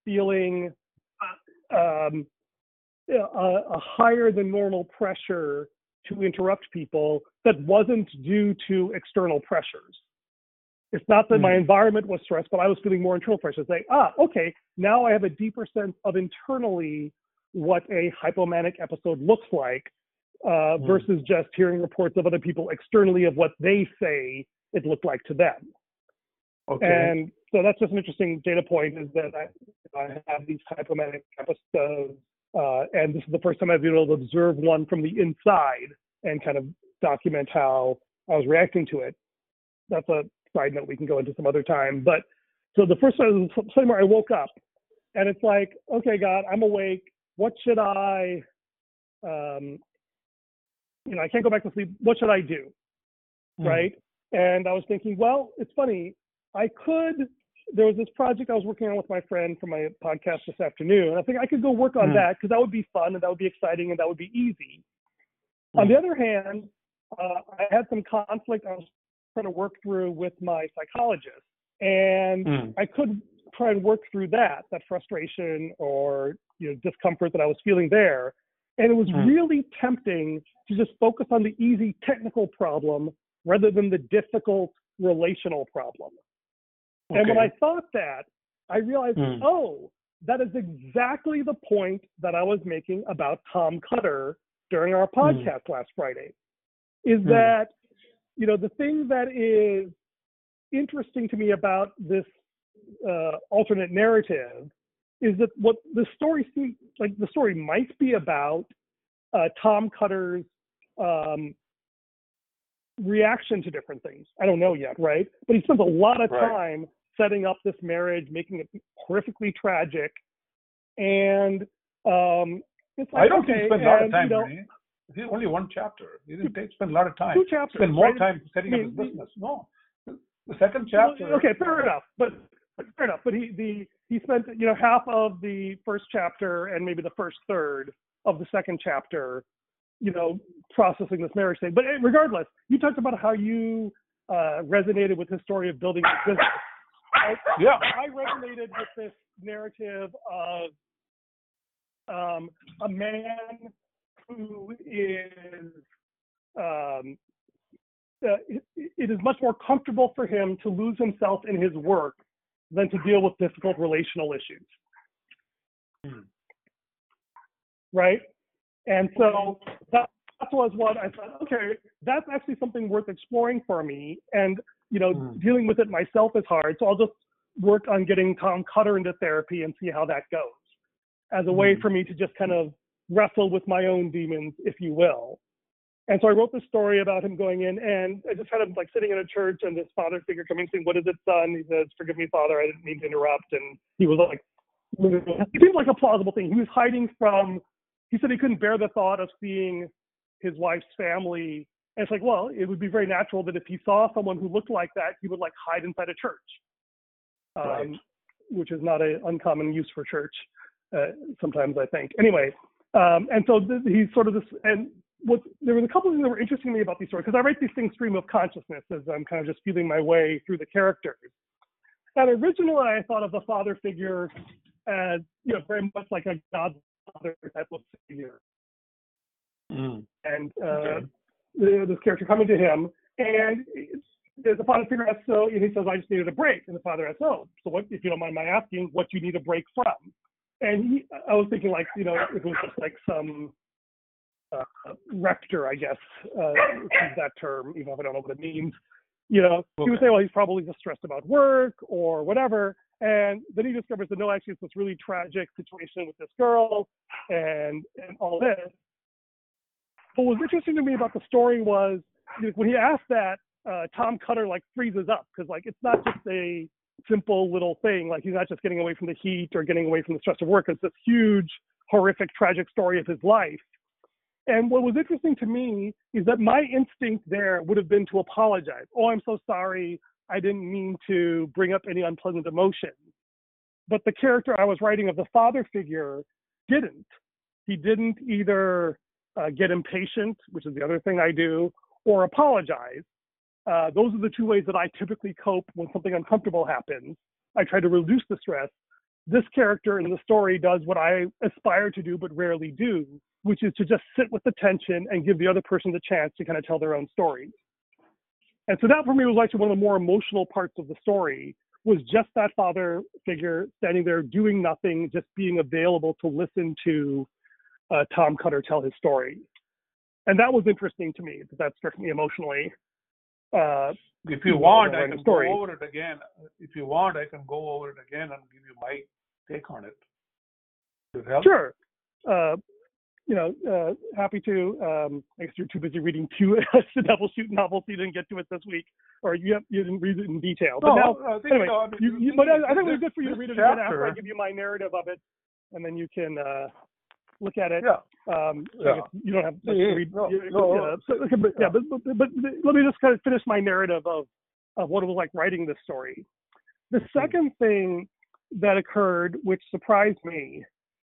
feeling uh, um, a, a higher than normal pressure to interrupt people that wasn't due to external pressures. It's not that my Mm. environment was stressed, but I was feeling more internal pressure. Say, ah, okay, now I have a deeper sense of internally what a hypomanic episode looks like uh, Mm. versus just hearing reports of other people externally of what they say it looked like to them. Okay. And so that's just an interesting data point is that I, I have these hypomanic episodes, uh, and this is the first time I've been able to observe one from the inside and kind of document how I was reacting to it. That's a side note we can go into some other time. But so the first time, Sunday morning, I woke up, and it's like, okay, God, I'm awake. What should I? Um, you know, I can't go back to sleep. What should I do? Mm. Right. And I was thinking, well, it's funny. I could. There was this project I was working on with my friend for my podcast this afternoon. And I think I could go work on Mm. that because that would be fun and that would be exciting and that would be easy. On Mm. the other hand, uh, I had some conflict I was trying to work through with my psychologist, and Mm. I could try and work through that, that frustration or you know discomfort that I was feeling there. And it was Mm. really tempting to just focus on the easy technical problem rather than the difficult relational problem. And when I thought that, I realized, Mm. oh, that is exactly the point that I was making about Tom Cutter during our podcast last Friday. Is Mm. that, you know, the thing that is interesting to me about this uh, alternate narrative is that what the story seems like the story might be about uh, Tom Cutter's um, reaction to different things. I don't know yet, right? But he spends a lot of Right. time setting up this marriage, making it horrifically tragic, and um, it's like I don't okay, think he spent a lot of time. you know. It's only one chapter. He didn't take, spend a lot of time. two chapters. Spend more right? time setting I up his business. No, the second chapter. Okay, fair enough. But, but fair enough. But he the he spent you know half of the first chapter and maybe the first third of the second chapter, you know, processing this marriage thing. But eh, regardless, you talked about how you uh, resonated with his story of building a business. I, Yeah. I resonated with this narrative of um, a man who is um, uh, it, it is much more comfortable for him to lose himself in his work than to deal with difficult relational issues. Hmm. Right? And so that, that was what I thought, okay, that's actually something worth exploring for me. And, you know, Hmm. dealing with it myself is hard. So I'll just work on getting Tom Cutter into therapy and see how that goes as a way Hmm. for me to just kind of wrestle with my own demons, if you will. And so I wrote this story about him going in, and I just had him like sitting in a church, and this father figure coming saying, "What is it, son?" He says, "Forgive me, father. I didn't mean to interrupt." And he was like, it seemed like a plausible thing. He was hiding from. He said he couldn't bear the thought of seeing his wife's family. And it's like, well, it would be very natural that if he saw someone who looked like that, he would like hide inside a church, um, Right. which is not an uncommon use for church. Uh, sometimes I think. Anyway, um, and so th- he's sort of this, and what there was a couple of things that were interesting to me about these stories because I write these things stream of consciousness as I'm kind of just feeling my way through the characters. And originally, I thought of the father figure as you know very much like a godfather type of figure, Mm. and uh, Okay. the, this character coming to him, and the father figure asks, so and he says, I just needed a break, and the father asks, oh, so what if you don't mind my asking, what do you need a break from? And he, I was thinking like, you know, it was just like some uh, rector, I guess, uh, that term, even if I don't know what it means. You know, he would Okay. say, well, he's probably just stressed about work or whatever. And then he discovers that no, actually, it's this really tragic situation with this girl and and all this. What was interesting to me about the story was when he asked that, uh, Tom Cutter like freezes up because like it's not just a simple little thing. Like he's not just getting away from the heat or getting away from the stress of work. It's this huge, horrific, tragic story of his life. And what was interesting to me is that my instinct there would have been to apologize. Oh, I'm so sorry. I didn't mean to bring up any unpleasant emotion. But the character I was writing of the father figure didn't. He didn't either uh, get impatient, which is the other thing I do, or apologize. Uh, those are the two ways that I typically cope when something uncomfortable happens. I try to reduce the stress. This character in the story does what I aspire to do but rarely do, which is to just sit with the tension and give the other person the chance to kind of tell their own stories. And so that for me was actually one of the more emotional parts of the story was just that father figure standing there doing nothing, just being available to listen to uh, Tom Cutter tell his story. And that was interesting to me, that that struck me emotionally. Uh, If you want, I can story. go over it again. If you want, I can go over it again and give you my take on it. Does it help? Sure. Uh, you know, uh, happy to. Um, I guess you're too busy reading two the Nevil Shute novels, so you didn't get to it this week, or you have, you didn't read it in detail. But No, now, I think, anyway, you I mean, you, you, but I, I think it was good for you to read it again after I give you my narrative of it, and then you can uh, look at it. Yeah. Um, Yeah. you don't have to read. no, yeah, no, yeah, so, okay, but, yeah, yeah. but, but, but let me just kind of finish my narrative of of what it was like writing this story. The Hmm. second thing that occurred, which surprised me,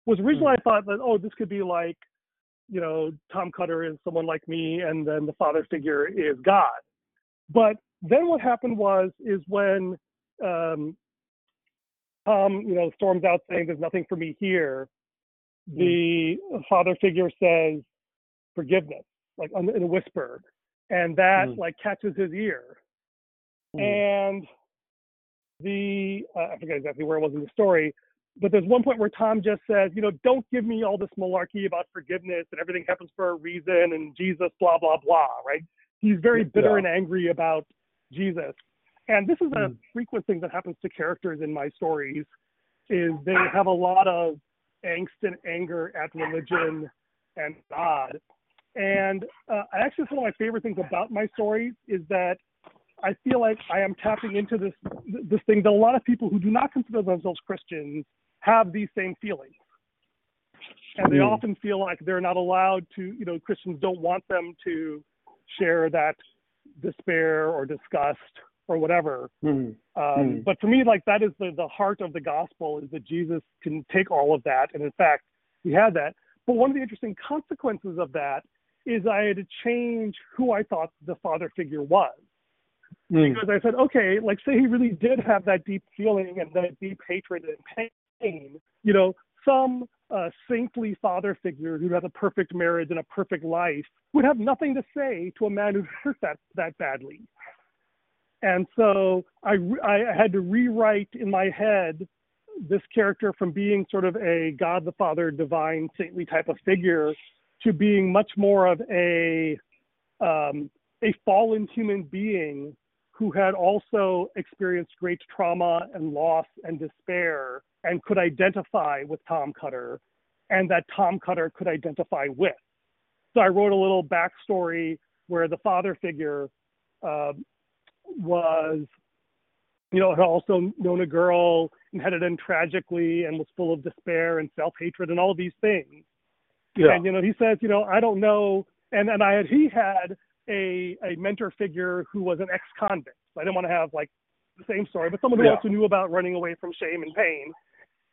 was originally Hmm. I thought that oh, this could be like, you know, Tom Cutter is someone like me, and then the father figure is God. But then what happened was is when um, Tom, you know, storms out saying there's nothing for me here, the father figure says forgiveness, like in a whisper, and that Mm. like catches his ear. Mm. And the uh, I forget exactly where it was in the story, but there's one point where Tom just says, you know, don't give me all this malarkey about forgiveness and everything happens for a reason and Jesus, blah blah blah, right? He's very bitter Yeah. and angry about Jesus. And this is a Mm. frequent thing that happens to characters in my stories is they have a lot of angst and anger at religion and God. And uh, actually, one of my favorite things about my stories is that I feel like I am tapping into this this thing that a lot of people who do not consider themselves Christians have these same feelings. And they Mm. often feel like they're not allowed to, you know, Christians don't want them to share that despair or disgust or whatever. Mm. Um, Mm. But for me, like that is the, the heart of the gospel is that Jesus can take all of that. And in fact, he had that. But one of the interesting consequences of that is I had to change who I thought the father figure was. Mm. Because I said, okay, like say he really did have that deep feeling and that deep hatred and pain, you know, some uh, saintly father figure who has a perfect marriage and a perfect life would have nothing to say to a man who hurt that that badly. And so I, I had to rewrite in my head this character from being sort of a God the Father, divine, saintly type of figure to being much more of a um, a fallen human being who had also experienced great trauma and loss and despair and could identify with Tom Cutter and that Tom Cutter could identify with. So I wrote a little backstory where the father figure uh, was, you know, had also known a girl and had it end tragically and was full of despair and self hatred and all of these things. Yeah. And you know, he says, you know, I don't know. And and I had he had a a mentor figure who was an ex convict. I didn't want to have like the same story, but someone who Yeah. also knew about running away from shame and pain.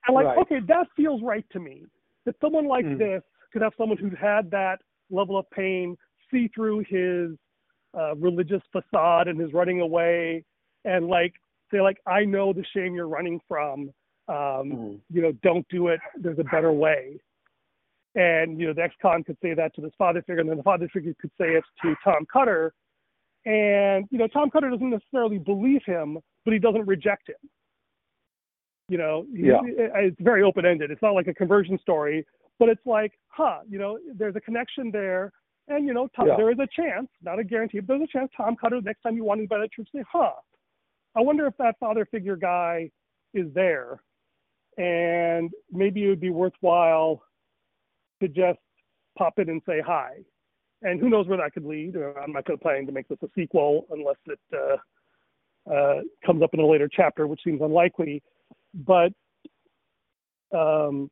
And like, Right. okay, that feels right to me. That someone like Mm. this could have someone who's had that level of pain see through his uh, religious facade and his running away, and like say like, I know the shame you're running from. Um, Mm. you know, don't do it. There's a better way. And you know, the ex-con could say that to this father figure, and then the father figure could say it to Tom Cutter. And you know, Tom Cutter doesn't necessarily believe him, but he doesn't reject him. You know, Yeah. Uh, it's very open-ended. It's not like a conversion story, but it's like, huh, you know, there's a connection there, and you know, Tom, Yeah. there is a chance, not a guarantee, but there's a chance Tom Cutter next time you want to buy that church, say, huh, I wonder if that father figure guy is there, and maybe it would be worthwhile to just pop in and say hi. And who knows where that could lead? Uh, I'm not going to plan to make this a sequel unless it uh, uh, comes up in a later chapter, which seems unlikely. But um,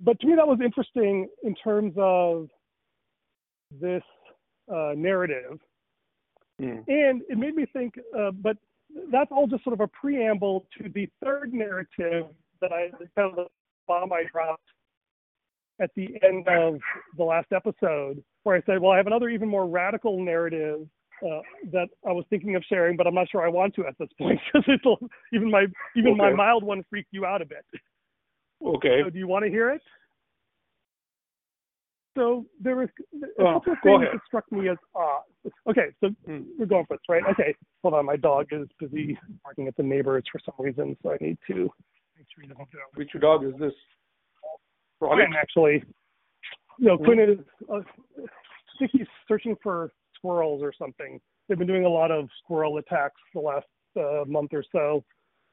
but to me, that was interesting in terms of this uh, narrative Mm. and it made me think, uh, but that's all just sort of a preamble to the third narrative that I kind of the bomb I dropped at the end of the last episode, where I said, well, I have another even more radical narrative uh, that I was thinking of sharing, but I'm not sure I want to at this point because it'll even my even my mild one freaked you out a bit. Okay. So do you want to hear it? So there was a Oh, couple of go things that struck me as odd. Okay, so Mm. we're going for this, right? Okay, hold on. My dog is busy barking at the neighbors for some reason, so I need to make sure he doesn't get over. Which dog is this? Quinn, actually. No, Quinn is. Uh, I think he's searching for squirrels or something. They've been doing a lot of squirrel attacks the last uh, month or so.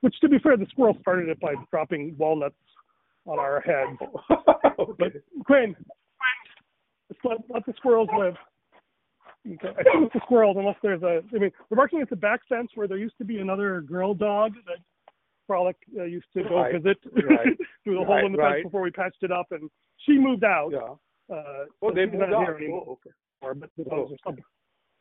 Which, to be fair, the squirrel started it by dropping walnuts on our heads. But. Quinn, Just let, let the squirrels live. Okay. I think it's the squirrels, unless there's a. I mean, we're marking at the back fence where there used to be another girl dog that Frolic uh, used to go Right. visit Right. through the hole in the fence right. before we patched it up, and she moved out. Yeah. Uh, Oh, they moved not here anymore, Oh, okay. but the Oh. dogs are still.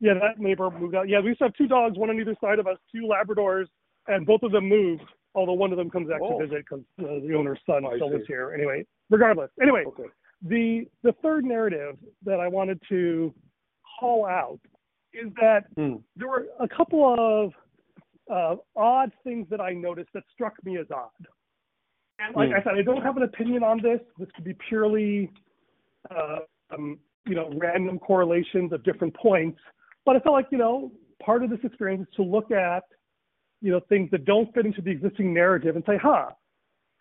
Yeah, that neighbor moved out. Yeah, we used to have two dogs, one on either side of us, two Labradors, and both of them moved. Although one of them comes back Oh. to visit because uh, the owner's son I still lives here. Anyway, regardless. Anyway, Okay. the the third narrative that I wanted to call out is that Hmm. there were a couple of uh, odd things that I noticed that struck me as odd. And like Hmm. I said, I don't have an opinion on this. This could be purely, uh, um, you know, random correlations of different points. But I felt like, you know, part of this experience is to look at, you know, things that don't fit into the existing narrative and say, huh,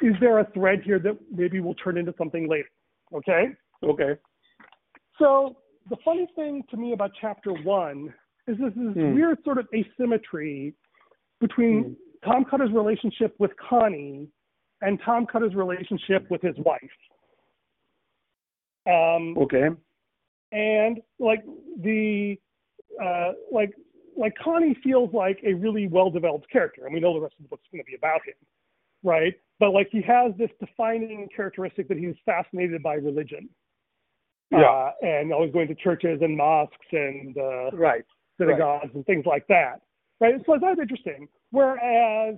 is there a thread here that maybe will turn into something later? Okay. Okay. So the funny thing to me about chapter one is this is Hmm. weird sort of asymmetry between Hmm. Tom Cutter's relationship with Connie and Tom Cutter's relationship with his wife. Um, Okay. and like the uh, like like Connie feels like a really well developed character, and we know the rest of the book's going to be about him, right? But like he has this defining characteristic that he's fascinated by religion, Yeah. uh, and always going to churches and mosques and uh, Right. synagogues and things like that, right? So that's interesting. Whereas,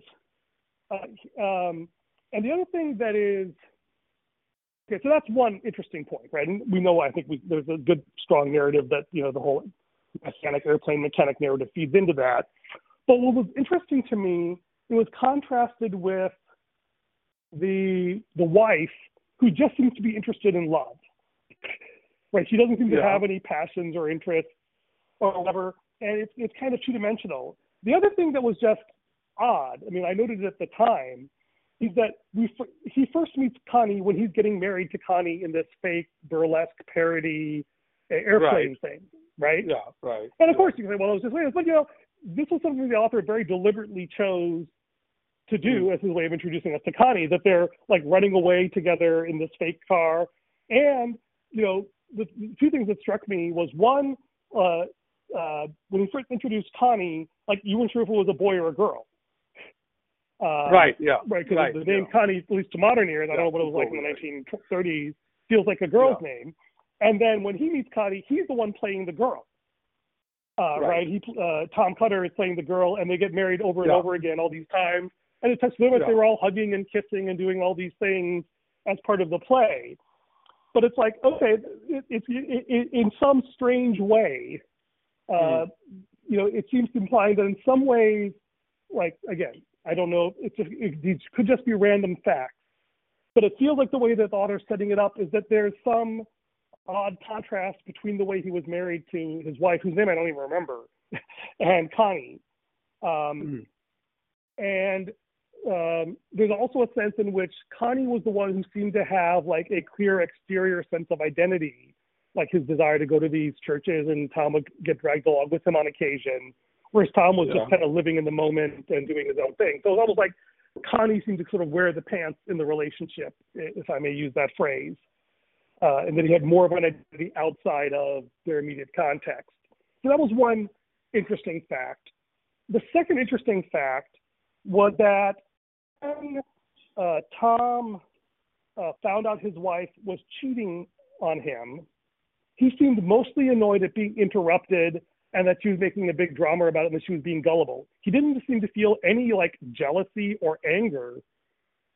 uh, um, and the other thing that is, okay, so that's one interesting point, right? And we know, I think we, there's a good, strong narrative that you know the whole mechanic airplane mechanic narrative feeds into that. But what was interesting to me, it was contrasted with the the wife who just seems to be interested in love, right? She doesn't seem to Yeah. have any passions or interests or whatever, and it's it's kind of two dimensional. The other thing that was just odd, I mean, I noted it at the time, is that we he first meets Connie when he's getting married to Connie in this fake burlesque parody airplane thing, right? Yeah. Right. And of course, you can say, well, it was just weird. But, you know, this was something the author very deliberately chose to do as his way of introducing us to Connie, that they're like running away together in this fake car. And, you know, the, the two things that struck me was one, uh, uh, when he first introduced Connie, like you weren't sure if it was a boy or a girl. Uh, right. Yeah. Right, because right. the name yeah. Connie, at least to modern ears, I Yeah, don't know what it was like in the 1930s, feels like a girl's name. And then when he meets Connie, he's the one playing the girl. Uh, right. Right. He, uh, Tom Cutter is playing the girl, and they get married over and Yeah. over again all these times. And it touched them Yeah. they were all hugging and kissing and doing all these things as part of the play. But it's like, okay, it, it's it, it, in some strange way, uh, you know, it seems to imply that in some ways, like again, I don't know, it's just, it, these could just be random facts, but it feels like the way that the author's setting it up is that there's some odd contrast between the way he was married to his wife, whose name I don't even remember, and Connie. Um, Mm. and um, there's also a sense in which Connie was the one who seemed to have like a clear exterior sense of identity, like his desire to go to these churches, and Tom would get dragged along with him on occasion, whereas Tom was Yeah. just kind of living in the moment and doing his own thing. So it was almost like Connie seemed to sort of wear the pants in the relationship, if I may use that phrase, uh, and that he had more of an identity outside of their immediate context. So that was one interesting fact. The second interesting fact was that when uh, Tom uh, found out his wife was cheating on him, he seemed mostly annoyed at being interrupted and that she was making a big drama about it and that she was being gullible. He didn't seem to feel any like jealousy or anger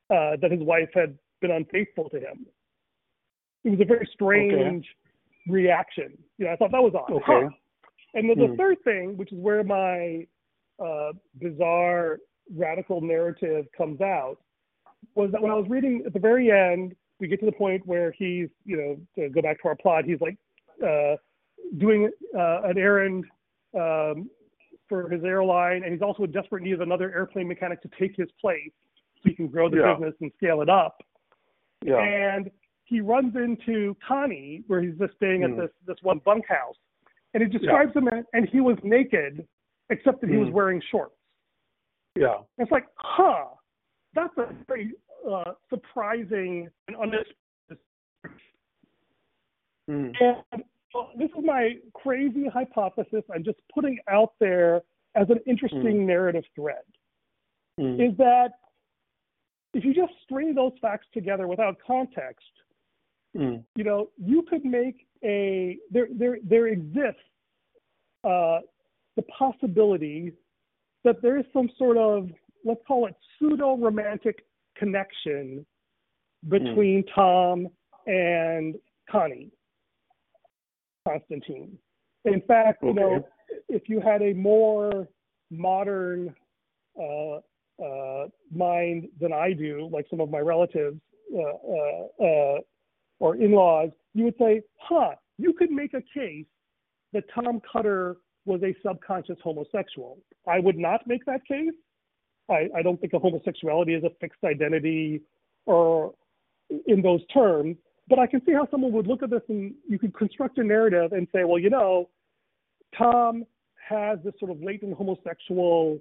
uh, that his wife had been unfaithful to him. It was a very strange reaction. You know, I thought that was odd. Okay. Huh. And then the Hmm. third thing, which is where my uh, bizarre radical narrative comes out, was that when I was reading at the very end, we get to the point where he's, you know, to go back to our plot, he's like uh, doing uh, an errand um, for his airline, and he's also in desperate need of another airplane mechanic to take his place so he can grow the Yeah. business and scale it up Yeah. and he runs into Connie, where he's just staying at Hmm. this this one bunkhouse, and he describes him, as- and he was naked, except that he was Hmm. wearing shorts. Yeah. It's like, huh, that's a very uh, surprising and unexpected. Mm. And so this is my crazy hypothesis. I'm just putting out there as an interesting narrative thread. Mm. Is that if you just string those facts together without context, Mm. you know, you could make a there there there exists uh, the possibility that there is some sort of let's call it pseudo romantic connection between Tom and Connie Constantine. In fact, you know, if you had a more modern uh, uh, mind than I do, like some of my relatives uh, uh, uh, or in-laws, you would say, "Huh, you could make a case that Tom Cutter was a subconscious homosexual." I would not make that case. I, I don't think of homosexuality as a fixed identity or in those terms. But I can see how someone would look at this and you could construct a narrative and say, well, you know, Tom has this sort of latent homosexual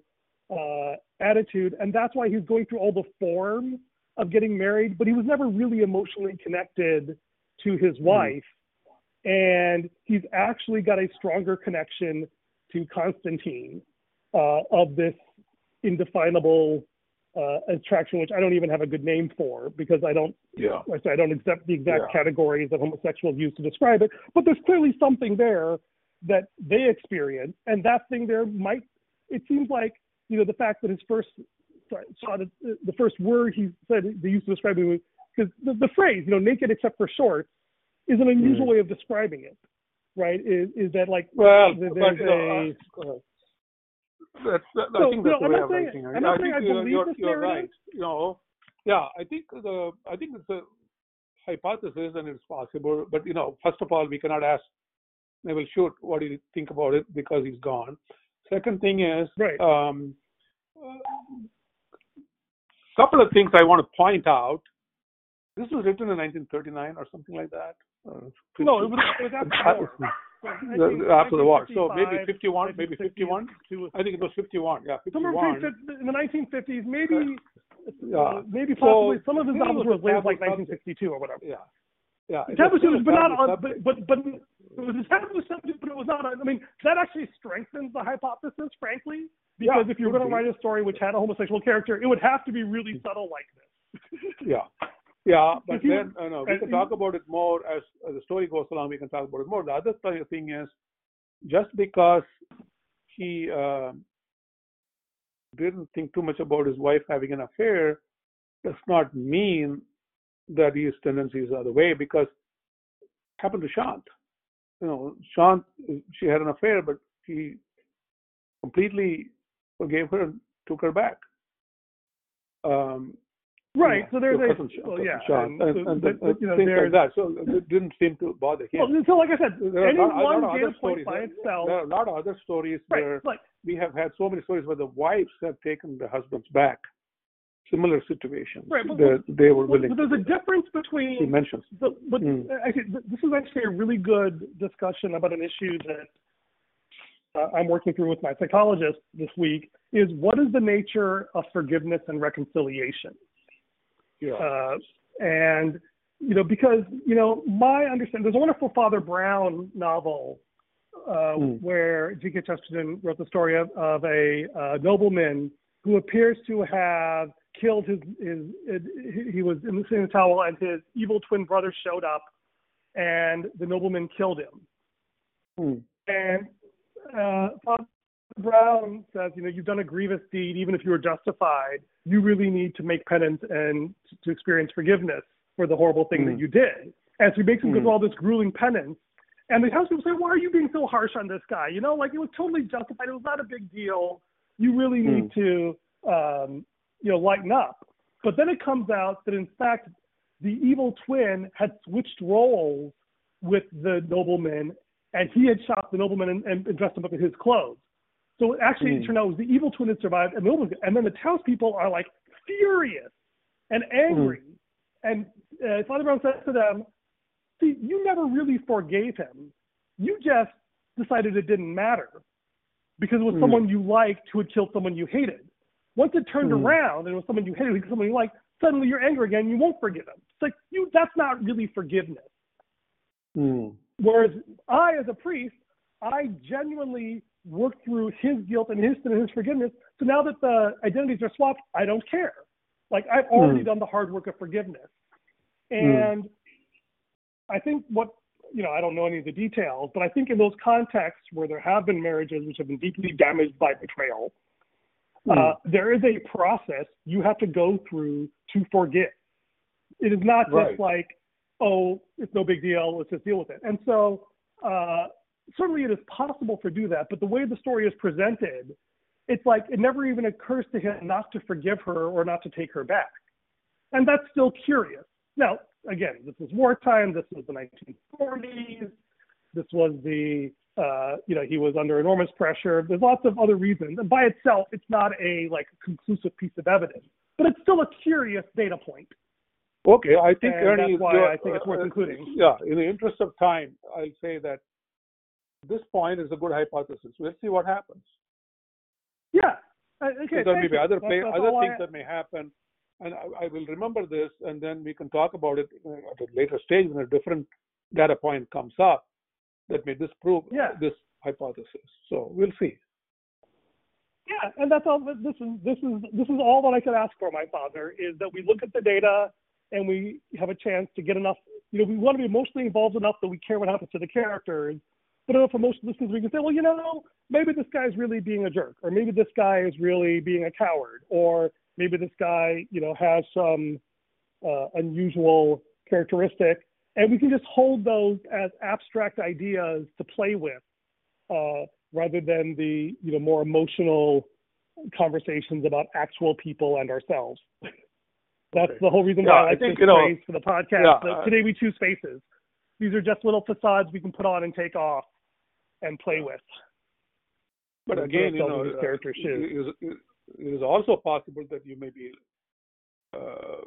uh, attitude, and that's why he's going through all the form of getting married, but he was never really emotionally connected to his wife. And he's actually got a stronger connection to Constantine uh, of this indefinable uh, attraction, which I don't even have a good name for because I don't Yeah. I say I don't accept the exact Yeah. categories that homosexuals use to describe it, but there's clearly something there that they experience, and that thing there might. It seems like you know the fact that his first sorry, saw the, the first word he said they used to describe him because the, the phrase you know naked except for shorts is an unusual Mm. way of describing it, right? Is is that like Well, there- but there's know, a uh, that's, that, So, I think that's know, the way I'm saying-. I'm not I saying I you're, believe you're, this you're narrative. right. You know, yeah, I think the I think it's a hypothesis and it's possible. But you know, first of all, we cannot ask Nevil Shute what do you think about it because he's gone. Second thing is, Right. um, couple of things I want to point out. This was written in 1939 or something like that. Uh, no, it was, it was after the war. after the war. So maybe 51, maybe 51. I think it was 51. Yeah, Somewhere 51. between fif- in the 1950s, maybe, Yeah. uh, maybe possibly So, some of his novels were a as late as like 1962 or whatever. Yeah. Yeah. it was Taboo subject, but not on, but, but but it was a taboo subject, but it was not. on- I mean, that actually strengthens the hypothesis, frankly, because Yeah, if you're going to write a story which had a homosexual character, it would have to be really subtle like this. Yeah. Yeah, but you- then uh, no, we can talk about it more as, as the story goes along. We can talk about it more. The other thing is, just because he uh, didn't think too much about his wife having an affair, does not mean that his tendencies are the way. Because happened to Shant. You know, Shant, she had an affair, but he completely forgave her and took her back. Um, Right. So there's a well, yeah, Sean, and, and, so- and, but- and you know, things like that. So it didn't seem to bother him. well, so like I said, there are any a lot, a lot one of data other point stories. by itself, there are a lot of other stories right? where Like we have had so many stories where the wives have taken the husbands back. Similar situations. Right, but- that they were willing. but there's a difference He between mentions. So, but Mm. actually, this is actually a really good discussion about an issue that uh, I'm working through with my psychologist this week. Is what is the nature of forgiveness and reconciliation? Yeah. Uh, and you know, because you know, my understanding. There's a wonderful Father Brown novel uh, Mm. where G.K. Chesterton wrote the story of, of a uh, nobleman who appears to have killed his, his, his he was in the same towel and his evil twin brother showed up and the nobleman killed him. Mm. And uh, Father Brown says, you know, you've done a grievous deed, even if you were justified. You really need to make penance and to, experience forgiveness for the horrible thing Mm. that you did. And so he makes him go Mm. through all this grueling penance. And the house people say, why are you being so harsh on this guy? You know, like it was totally justified. It was not a big deal. You really need to, um, you know, lighten up. But then it comes out that in fact the evil twin had switched roles with the nobleman, and he had shot the nobleman and, and dressed him up in his clothes. So actually, it Mm. turned out it was the evil twin that survived, and the nobleman. And then the townspeople are like furious and angry. And uh, Father Brown says to them, "See, you never really forgave him. You just decided it didn't matter because it was Mm. someone you liked who had killed someone you hated. Once it turned Mm. around and it was someone you hated who killed someone you liked, suddenly you're angry again. You won't forgive him. It's like you. That's not really forgiveness. Hmm. Whereas I, as a priest, I genuinely work through his guilt and his sin and his forgiveness. So now that the identities are swapped, I don't care. Like I've already Hmm. done the hard work of forgiveness. Hmm. And I think what you know, I don't know any of the details, but I think in those contexts where there have been marriages which have been deeply damaged by betrayal, uh, there is a process you have to go through to forgive. It is not just like, oh, it's no big deal, let's just deal with it. And so, uh, certainly it is possible to do that, but the way the story is presented, it's like it never even occurs to him not to forgive her or not to take her back. And that's still curious. Now, again, this was wartime, this was the 1940s, this was the uh, you know, he was under enormous pressure. There's lots of other reasons. And by itself, it's not a like conclusive piece of evidence, but it's still a curious data point. Okay, I think And Ernie, that's why I think it's worth uh, including. Yeah, in the interest of time, I'll say that this point is a good hypothesis. We'll see what happens. Yeah. Uh, Okay. there may be other play, other all I- things that may happen, and I, I will remember this, and then we can talk about it uh, at a later stage when a different data point comes up that may disprove Yeah. this hypothesis. So we'll see. Yeah, and that's all. This is this is this is all that I could ask for, my father, is that we look at the data and we have a chance to get enough. You know, we want to be emotionally involved enough that we care what happens to the characters, but for most listeners we can say, well, you know, maybe this guy's really being a jerk, or maybe this guy is really being a coward, or maybe this guy, you know, has some uh, unusual characteristic, and we can just hold those as abstract ideas to play with uh, rather than the you know more emotional conversations about actual people and ourselves. That's Okay. the whole reason Yeah, why I, I think, you know, for the podcast. yeah, uh, today we choose faces. These are just little facades we can put on and take off and play with. But again, you know, these uh, shoes. it is, it is also possible that you may be uh,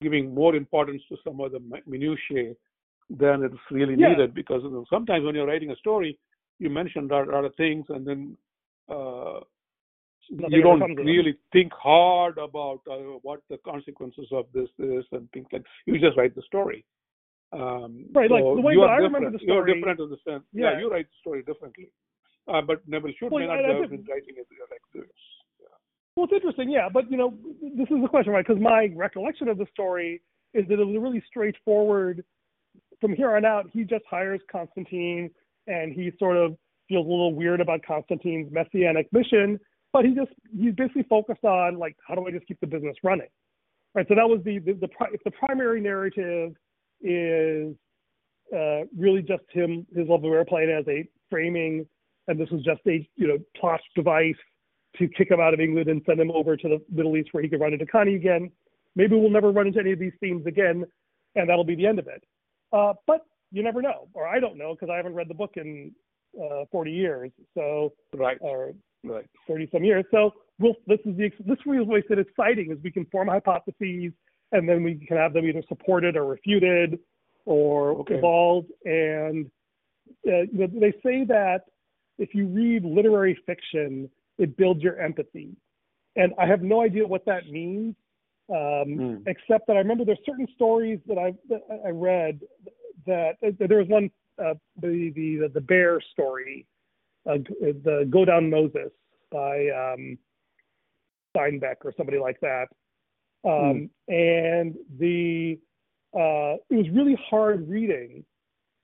giving more importance to some of the minutiae than it's really Yeah. needed because you know, sometimes when you're writing a story, you mention a lot of things and then uh, you don't of them. really think hard about uh, what the consequences of this is and things like. You just write the story. Um, Right, like, the way are I remember the You're story- different in the sense. Yeah, Yeah. you write the story differently. Uh, but Nevil Shute Well, may not I- have been writing it like this. Well, it's interesting, yeah, but you know, this is the question, right? Because my recollection of the story is that it was really straightforward. From here on out, he just hires Constantine, and he sort of feels a little weird about Constantine's messianic mission, but he just he's basically focused on like how do I just keep the business running, right? So that was the the, the pri- if the primary narrative is uh, really just him his love of airplane as a framing, and this was just a you know plot device to kick him out of England and send him over to the Middle East where he could run into Connie again. Maybe we'll never run into any of these themes again, and that'll be the end of it. Uh, but you never know, or I don't know because I haven't read the book in uh, 40 years, so Right. or Right. 30 some years. So we'll, this is the this really makes it exciting is we can form hypotheses and then we can have them either supported or refuted or Okay. evolved. And uh, you know, they say that if you read literary fiction, it builds your empathy. And I have no idea what that means, um, Hmm. except that I remember there's certain stories that I that I read that, that there was one uh, the the the bear story, uh, the Go Down Moses by um, Steinbeck or somebody like that, um, and the uh, it was really hard reading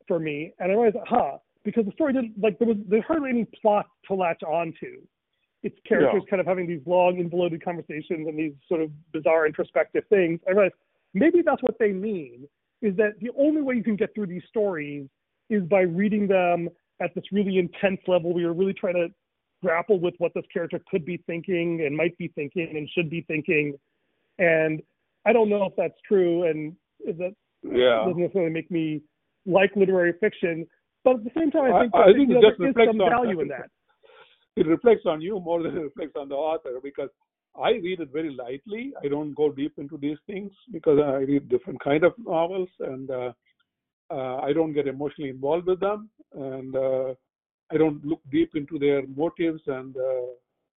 for me, and I realized, huh, because the story didn't like there was there hardly any plot to latch onto. It's characters kind of having these long, involuted conversations and these sort of bizarre, introspective things. I realized maybe that's what they mean. Is that the only way you can get through these stories is by reading them at this really intense level where you're really trying to grapple with what this character could be thinking and might be thinking and should be thinking. And I don't know if that's true, and that Yeah. doesn't necessarily make me like literary fiction. But at the same time, I I- think, I that, think it just there is reflects some on- value in that. it reflects on you more than it reflects on the author because I read it very lightly. I don't go deep into these things because I read different kind of novels and uh, uh, I don't get emotionally involved with them and uh, I don't look deep into their motives and uh,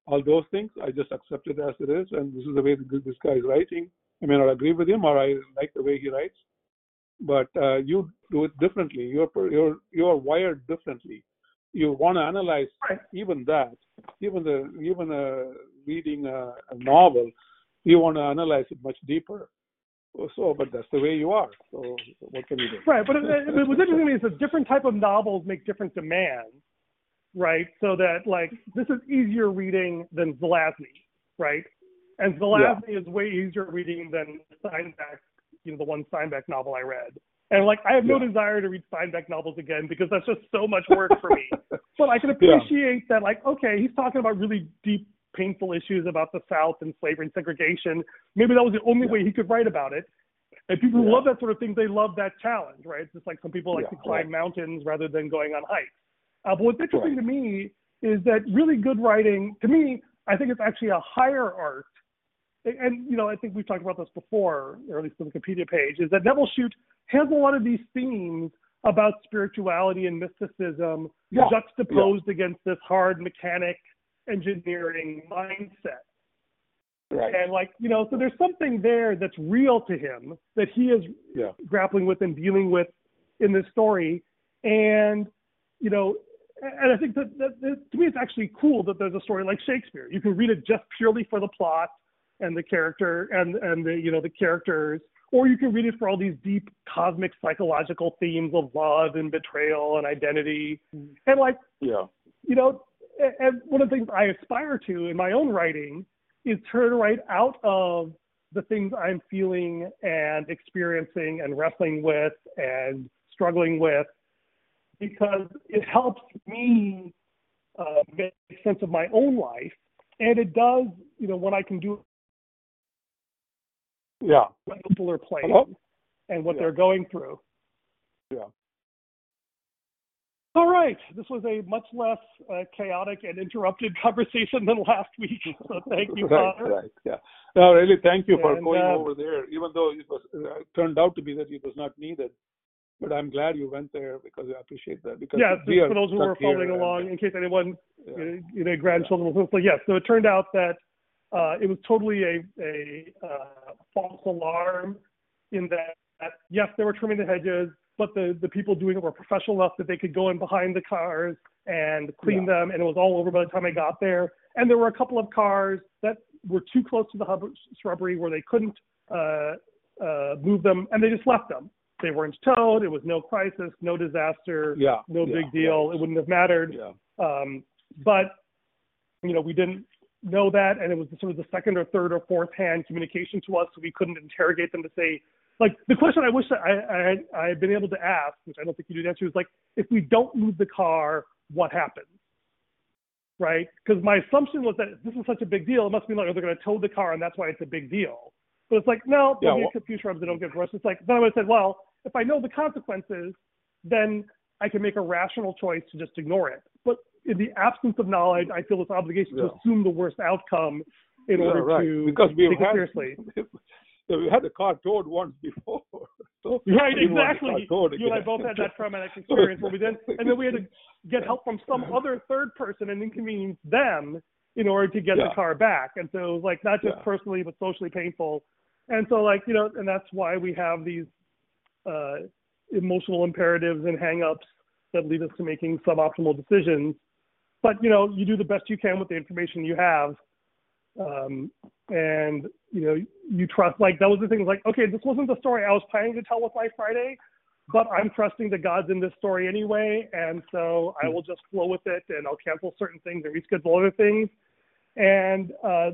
all those things. I just accept it as it is and this is the way this guy is writing. I may not agree with him or I like the way he writes, but uh, you do it differently. You're you're you're wired differently. You want to analyze even that, even the even uh, reading a, a novel, you want to analyze it much deeper. So, but that's the way you are. So, what can you do? Right, but it, it, what's interesting to me is that different type of novels make different demands, right? So that like this is easier reading than Zelazny, right? And Zelazny is way easier reading than Steinbeck, you know, the one Steinbeck novel I read. And like I have no Yeah. desire to read Steinbeck novels again because that's just so much work for me. but I can Yeah. appreciate that, like, okay, he's talking about really deep, painful issues about the South and slavery and segregation. Maybe that was the only Yeah. way he could write about it. And people who love that sort of thing, they love that challenge, right? It's just like some people like Yeah, to climb mountains rather than going on hikes. Uh, but what's interesting to me is that really good writing, to me, I think it's actually a higher art. And, you know, I think we've talked about this before, or at least on the Wikipedia page, is that Nevil Shute has a lot of these themes about spirituality and mysticism Yeah, juxtaposed against this hard mechanic engineering mindset. Right. And like, you know, so there's something there that's real to him that he is Yeah. grappling with and dealing with in this story. And, you know, and I think that, that, that to me it's actually cool that there's a story like Shakespeare. You can read it just purely for the plot and the character and and the you know the characters, or you can read it for all these deep cosmic psychological themes of love and betrayal and identity. Mm-hmm. And like Yeah. you know, and one of the things I aspire to in my own writing is to write out of the things I'm feeling and experiencing and wrestling with and struggling with because it helps me uh, make sense of my own life. And it does, you know, when I can do Yeah. what people are playing Hello? and what Yeah. they're going through. Yeah. All right. This was a much less uh, chaotic and interrupted conversation than last week. So thank you, right, Connor. right, yeah. No, really, thank you for And, going uh, over there, even though it was uh, turned out to be that it was not needed. But I'm glad you went there because I appreciate that. Because we for those who were following here and, along, in case anyone, yeah, you know, grandchildren was listening. Yes, so it turned out that uh, it was totally a, a uh, false alarm in that, yes, they were trimming the hedges, but the, the people doing it were professional enough that they could go in behind the cars and clean them, and it was all over by the time I got there. And there were a couple of cars that were too close to the hub- shrubbery where they couldn't uh, uh, move them, and they just left them. They weren't towed. It was no crisis, no disaster, yeah, no yeah, big deal. It wouldn't have mattered. Yeah, Um, but you know, we didn't know that, and it was sort of the second or third or fourth hand communication to us, so we couldn't interrogate them to say, like, the question I wish that I, I, I had been able to ask, which I don't think you did answer, is like, if we don't move the car, what happens? Right? Because my assumption was that this is such a big deal, it must be like, oh, they're going to tow the car, and that's why it's a big deal. But it's like, no, Yeah, be well- a few shrubs that don't get worse. It's like, then I would have said, well, if I know the consequences, then I can make a rational choice to just ignore it. But in the absence of knowledge, I feel this obligation to assume the worst outcome in Yeah, order right. to because we've take it seriously. yeah, we had the car towed once before. so Right, we didn't want the exactly. You and I both had that traumatic experience where we then, and then we had to get help from some other third person and inconvenience them in order to get Yeah. the car back. And so it was like not just Yeah. personally but socially painful. And so like you know, and that's why we have these uh, emotional imperatives and hang-ups that lead us to making suboptimal decisions. But you know, you do the best you can with the information you have. Um, and you know, you trust like that was the thing like, okay, this wasn't the story I was planning to tell with my Friday, but I'm trusting that God's in this story anyway, and so I will just flow with it and I'll cancel certain things and reschedule other things. And uh,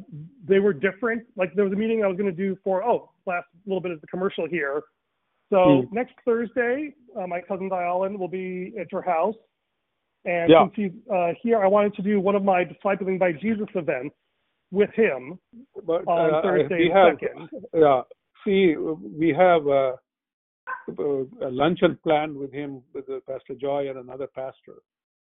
they were different. Like there was a meeting I was going to do for oh, last little bit of the commercial here. So Hmm. next Thursday, uh, my cousin Dialan will be at your house, and Yeah. since he's uh, here, I wanted to do one of my discipling by Jesus events with him But on uh, Thursday second. yeah. See, we have uh, a luncheon planned with him with uh, Pastor Joy and another pastor.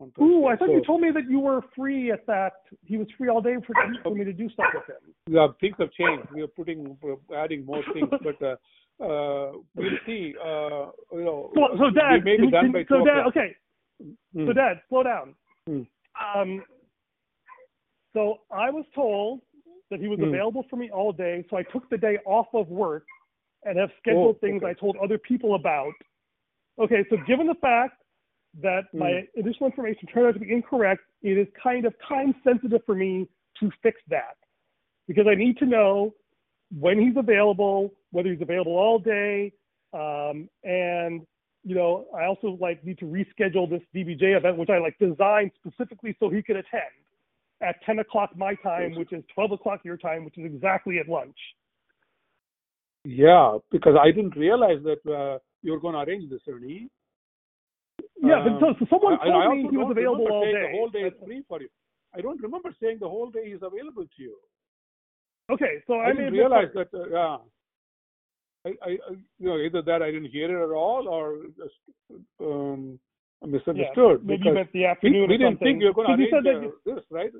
on Ooh, I thought So, you told me that you were free at that. He was free all day for, for me to do stuff with him. Yeah, things have changed. We are putting, we're adding more things, but uh, uh, we'll see. Uh, you know, So, so Dad, we may be can- done can- by so Dad, okay, Mm. so Dad, slow down. Hmm. Um, so I was told that he was Hmm. available for me all day, so I took the day off of work and have scheduled Oh, things okay. I told other people about. Okay, so given the fact that Hmm. my additional information turned out to be incorrect, it is kind of time sensitive for me to fix that because I need to know when he's available, whether he's available all day, um, and you know, I also like need to reschedule this DBJ event, which I like designed specifically so he could attend at 10 o'clock my time, which is 12 o'clock your time, which is exactly at lunch. Yeah, because I didn't realize that uh, you were going to arrange this, Ernie. Yeah, but so, Um, so someone I- I told me he was available all day. The whole day is free for you. I don't remember saying the whole day is available to you. Okay, so I, I, didn't realize that. Uh, yeah. I, you know, either that I didn't hear it at all, or just um, I misunderstood. maybe you because the we, afternoon we or didn't think you were going to arrange that uh, this, right?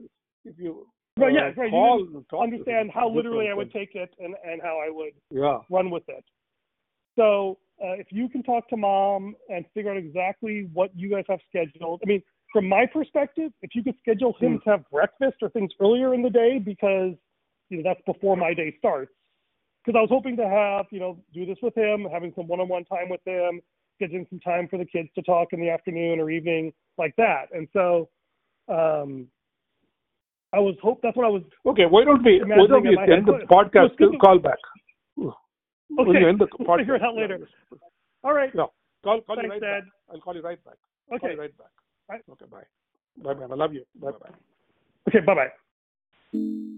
If you Right, yeah, right, you call to understand how literally I would take it and, and how I would Yeah. run with it. So uh, if you can talk to mom and figure out exactly what you guys have scheduled. I mean, from my perspective, if you could schedule him Hmm. to have breakfast or things earlier in the day because you know that's before my day starts. Because I was hoping to have you know do this with him, having some one-on-one time with him, getting some time for the kids to talk in the afternoon or evening like that. And so um, I was hope that's what I was Okay, why don't we why don't we end the podcast call back? Okay, you end the we'll podcast, figure it out later. All right. No, call call you Thanks, right Dad. back. I'll call you right back. Call Okay. you right back. Right. Okay, bye. Bye bye. I love you. Bye bye. Okay. Bye bye.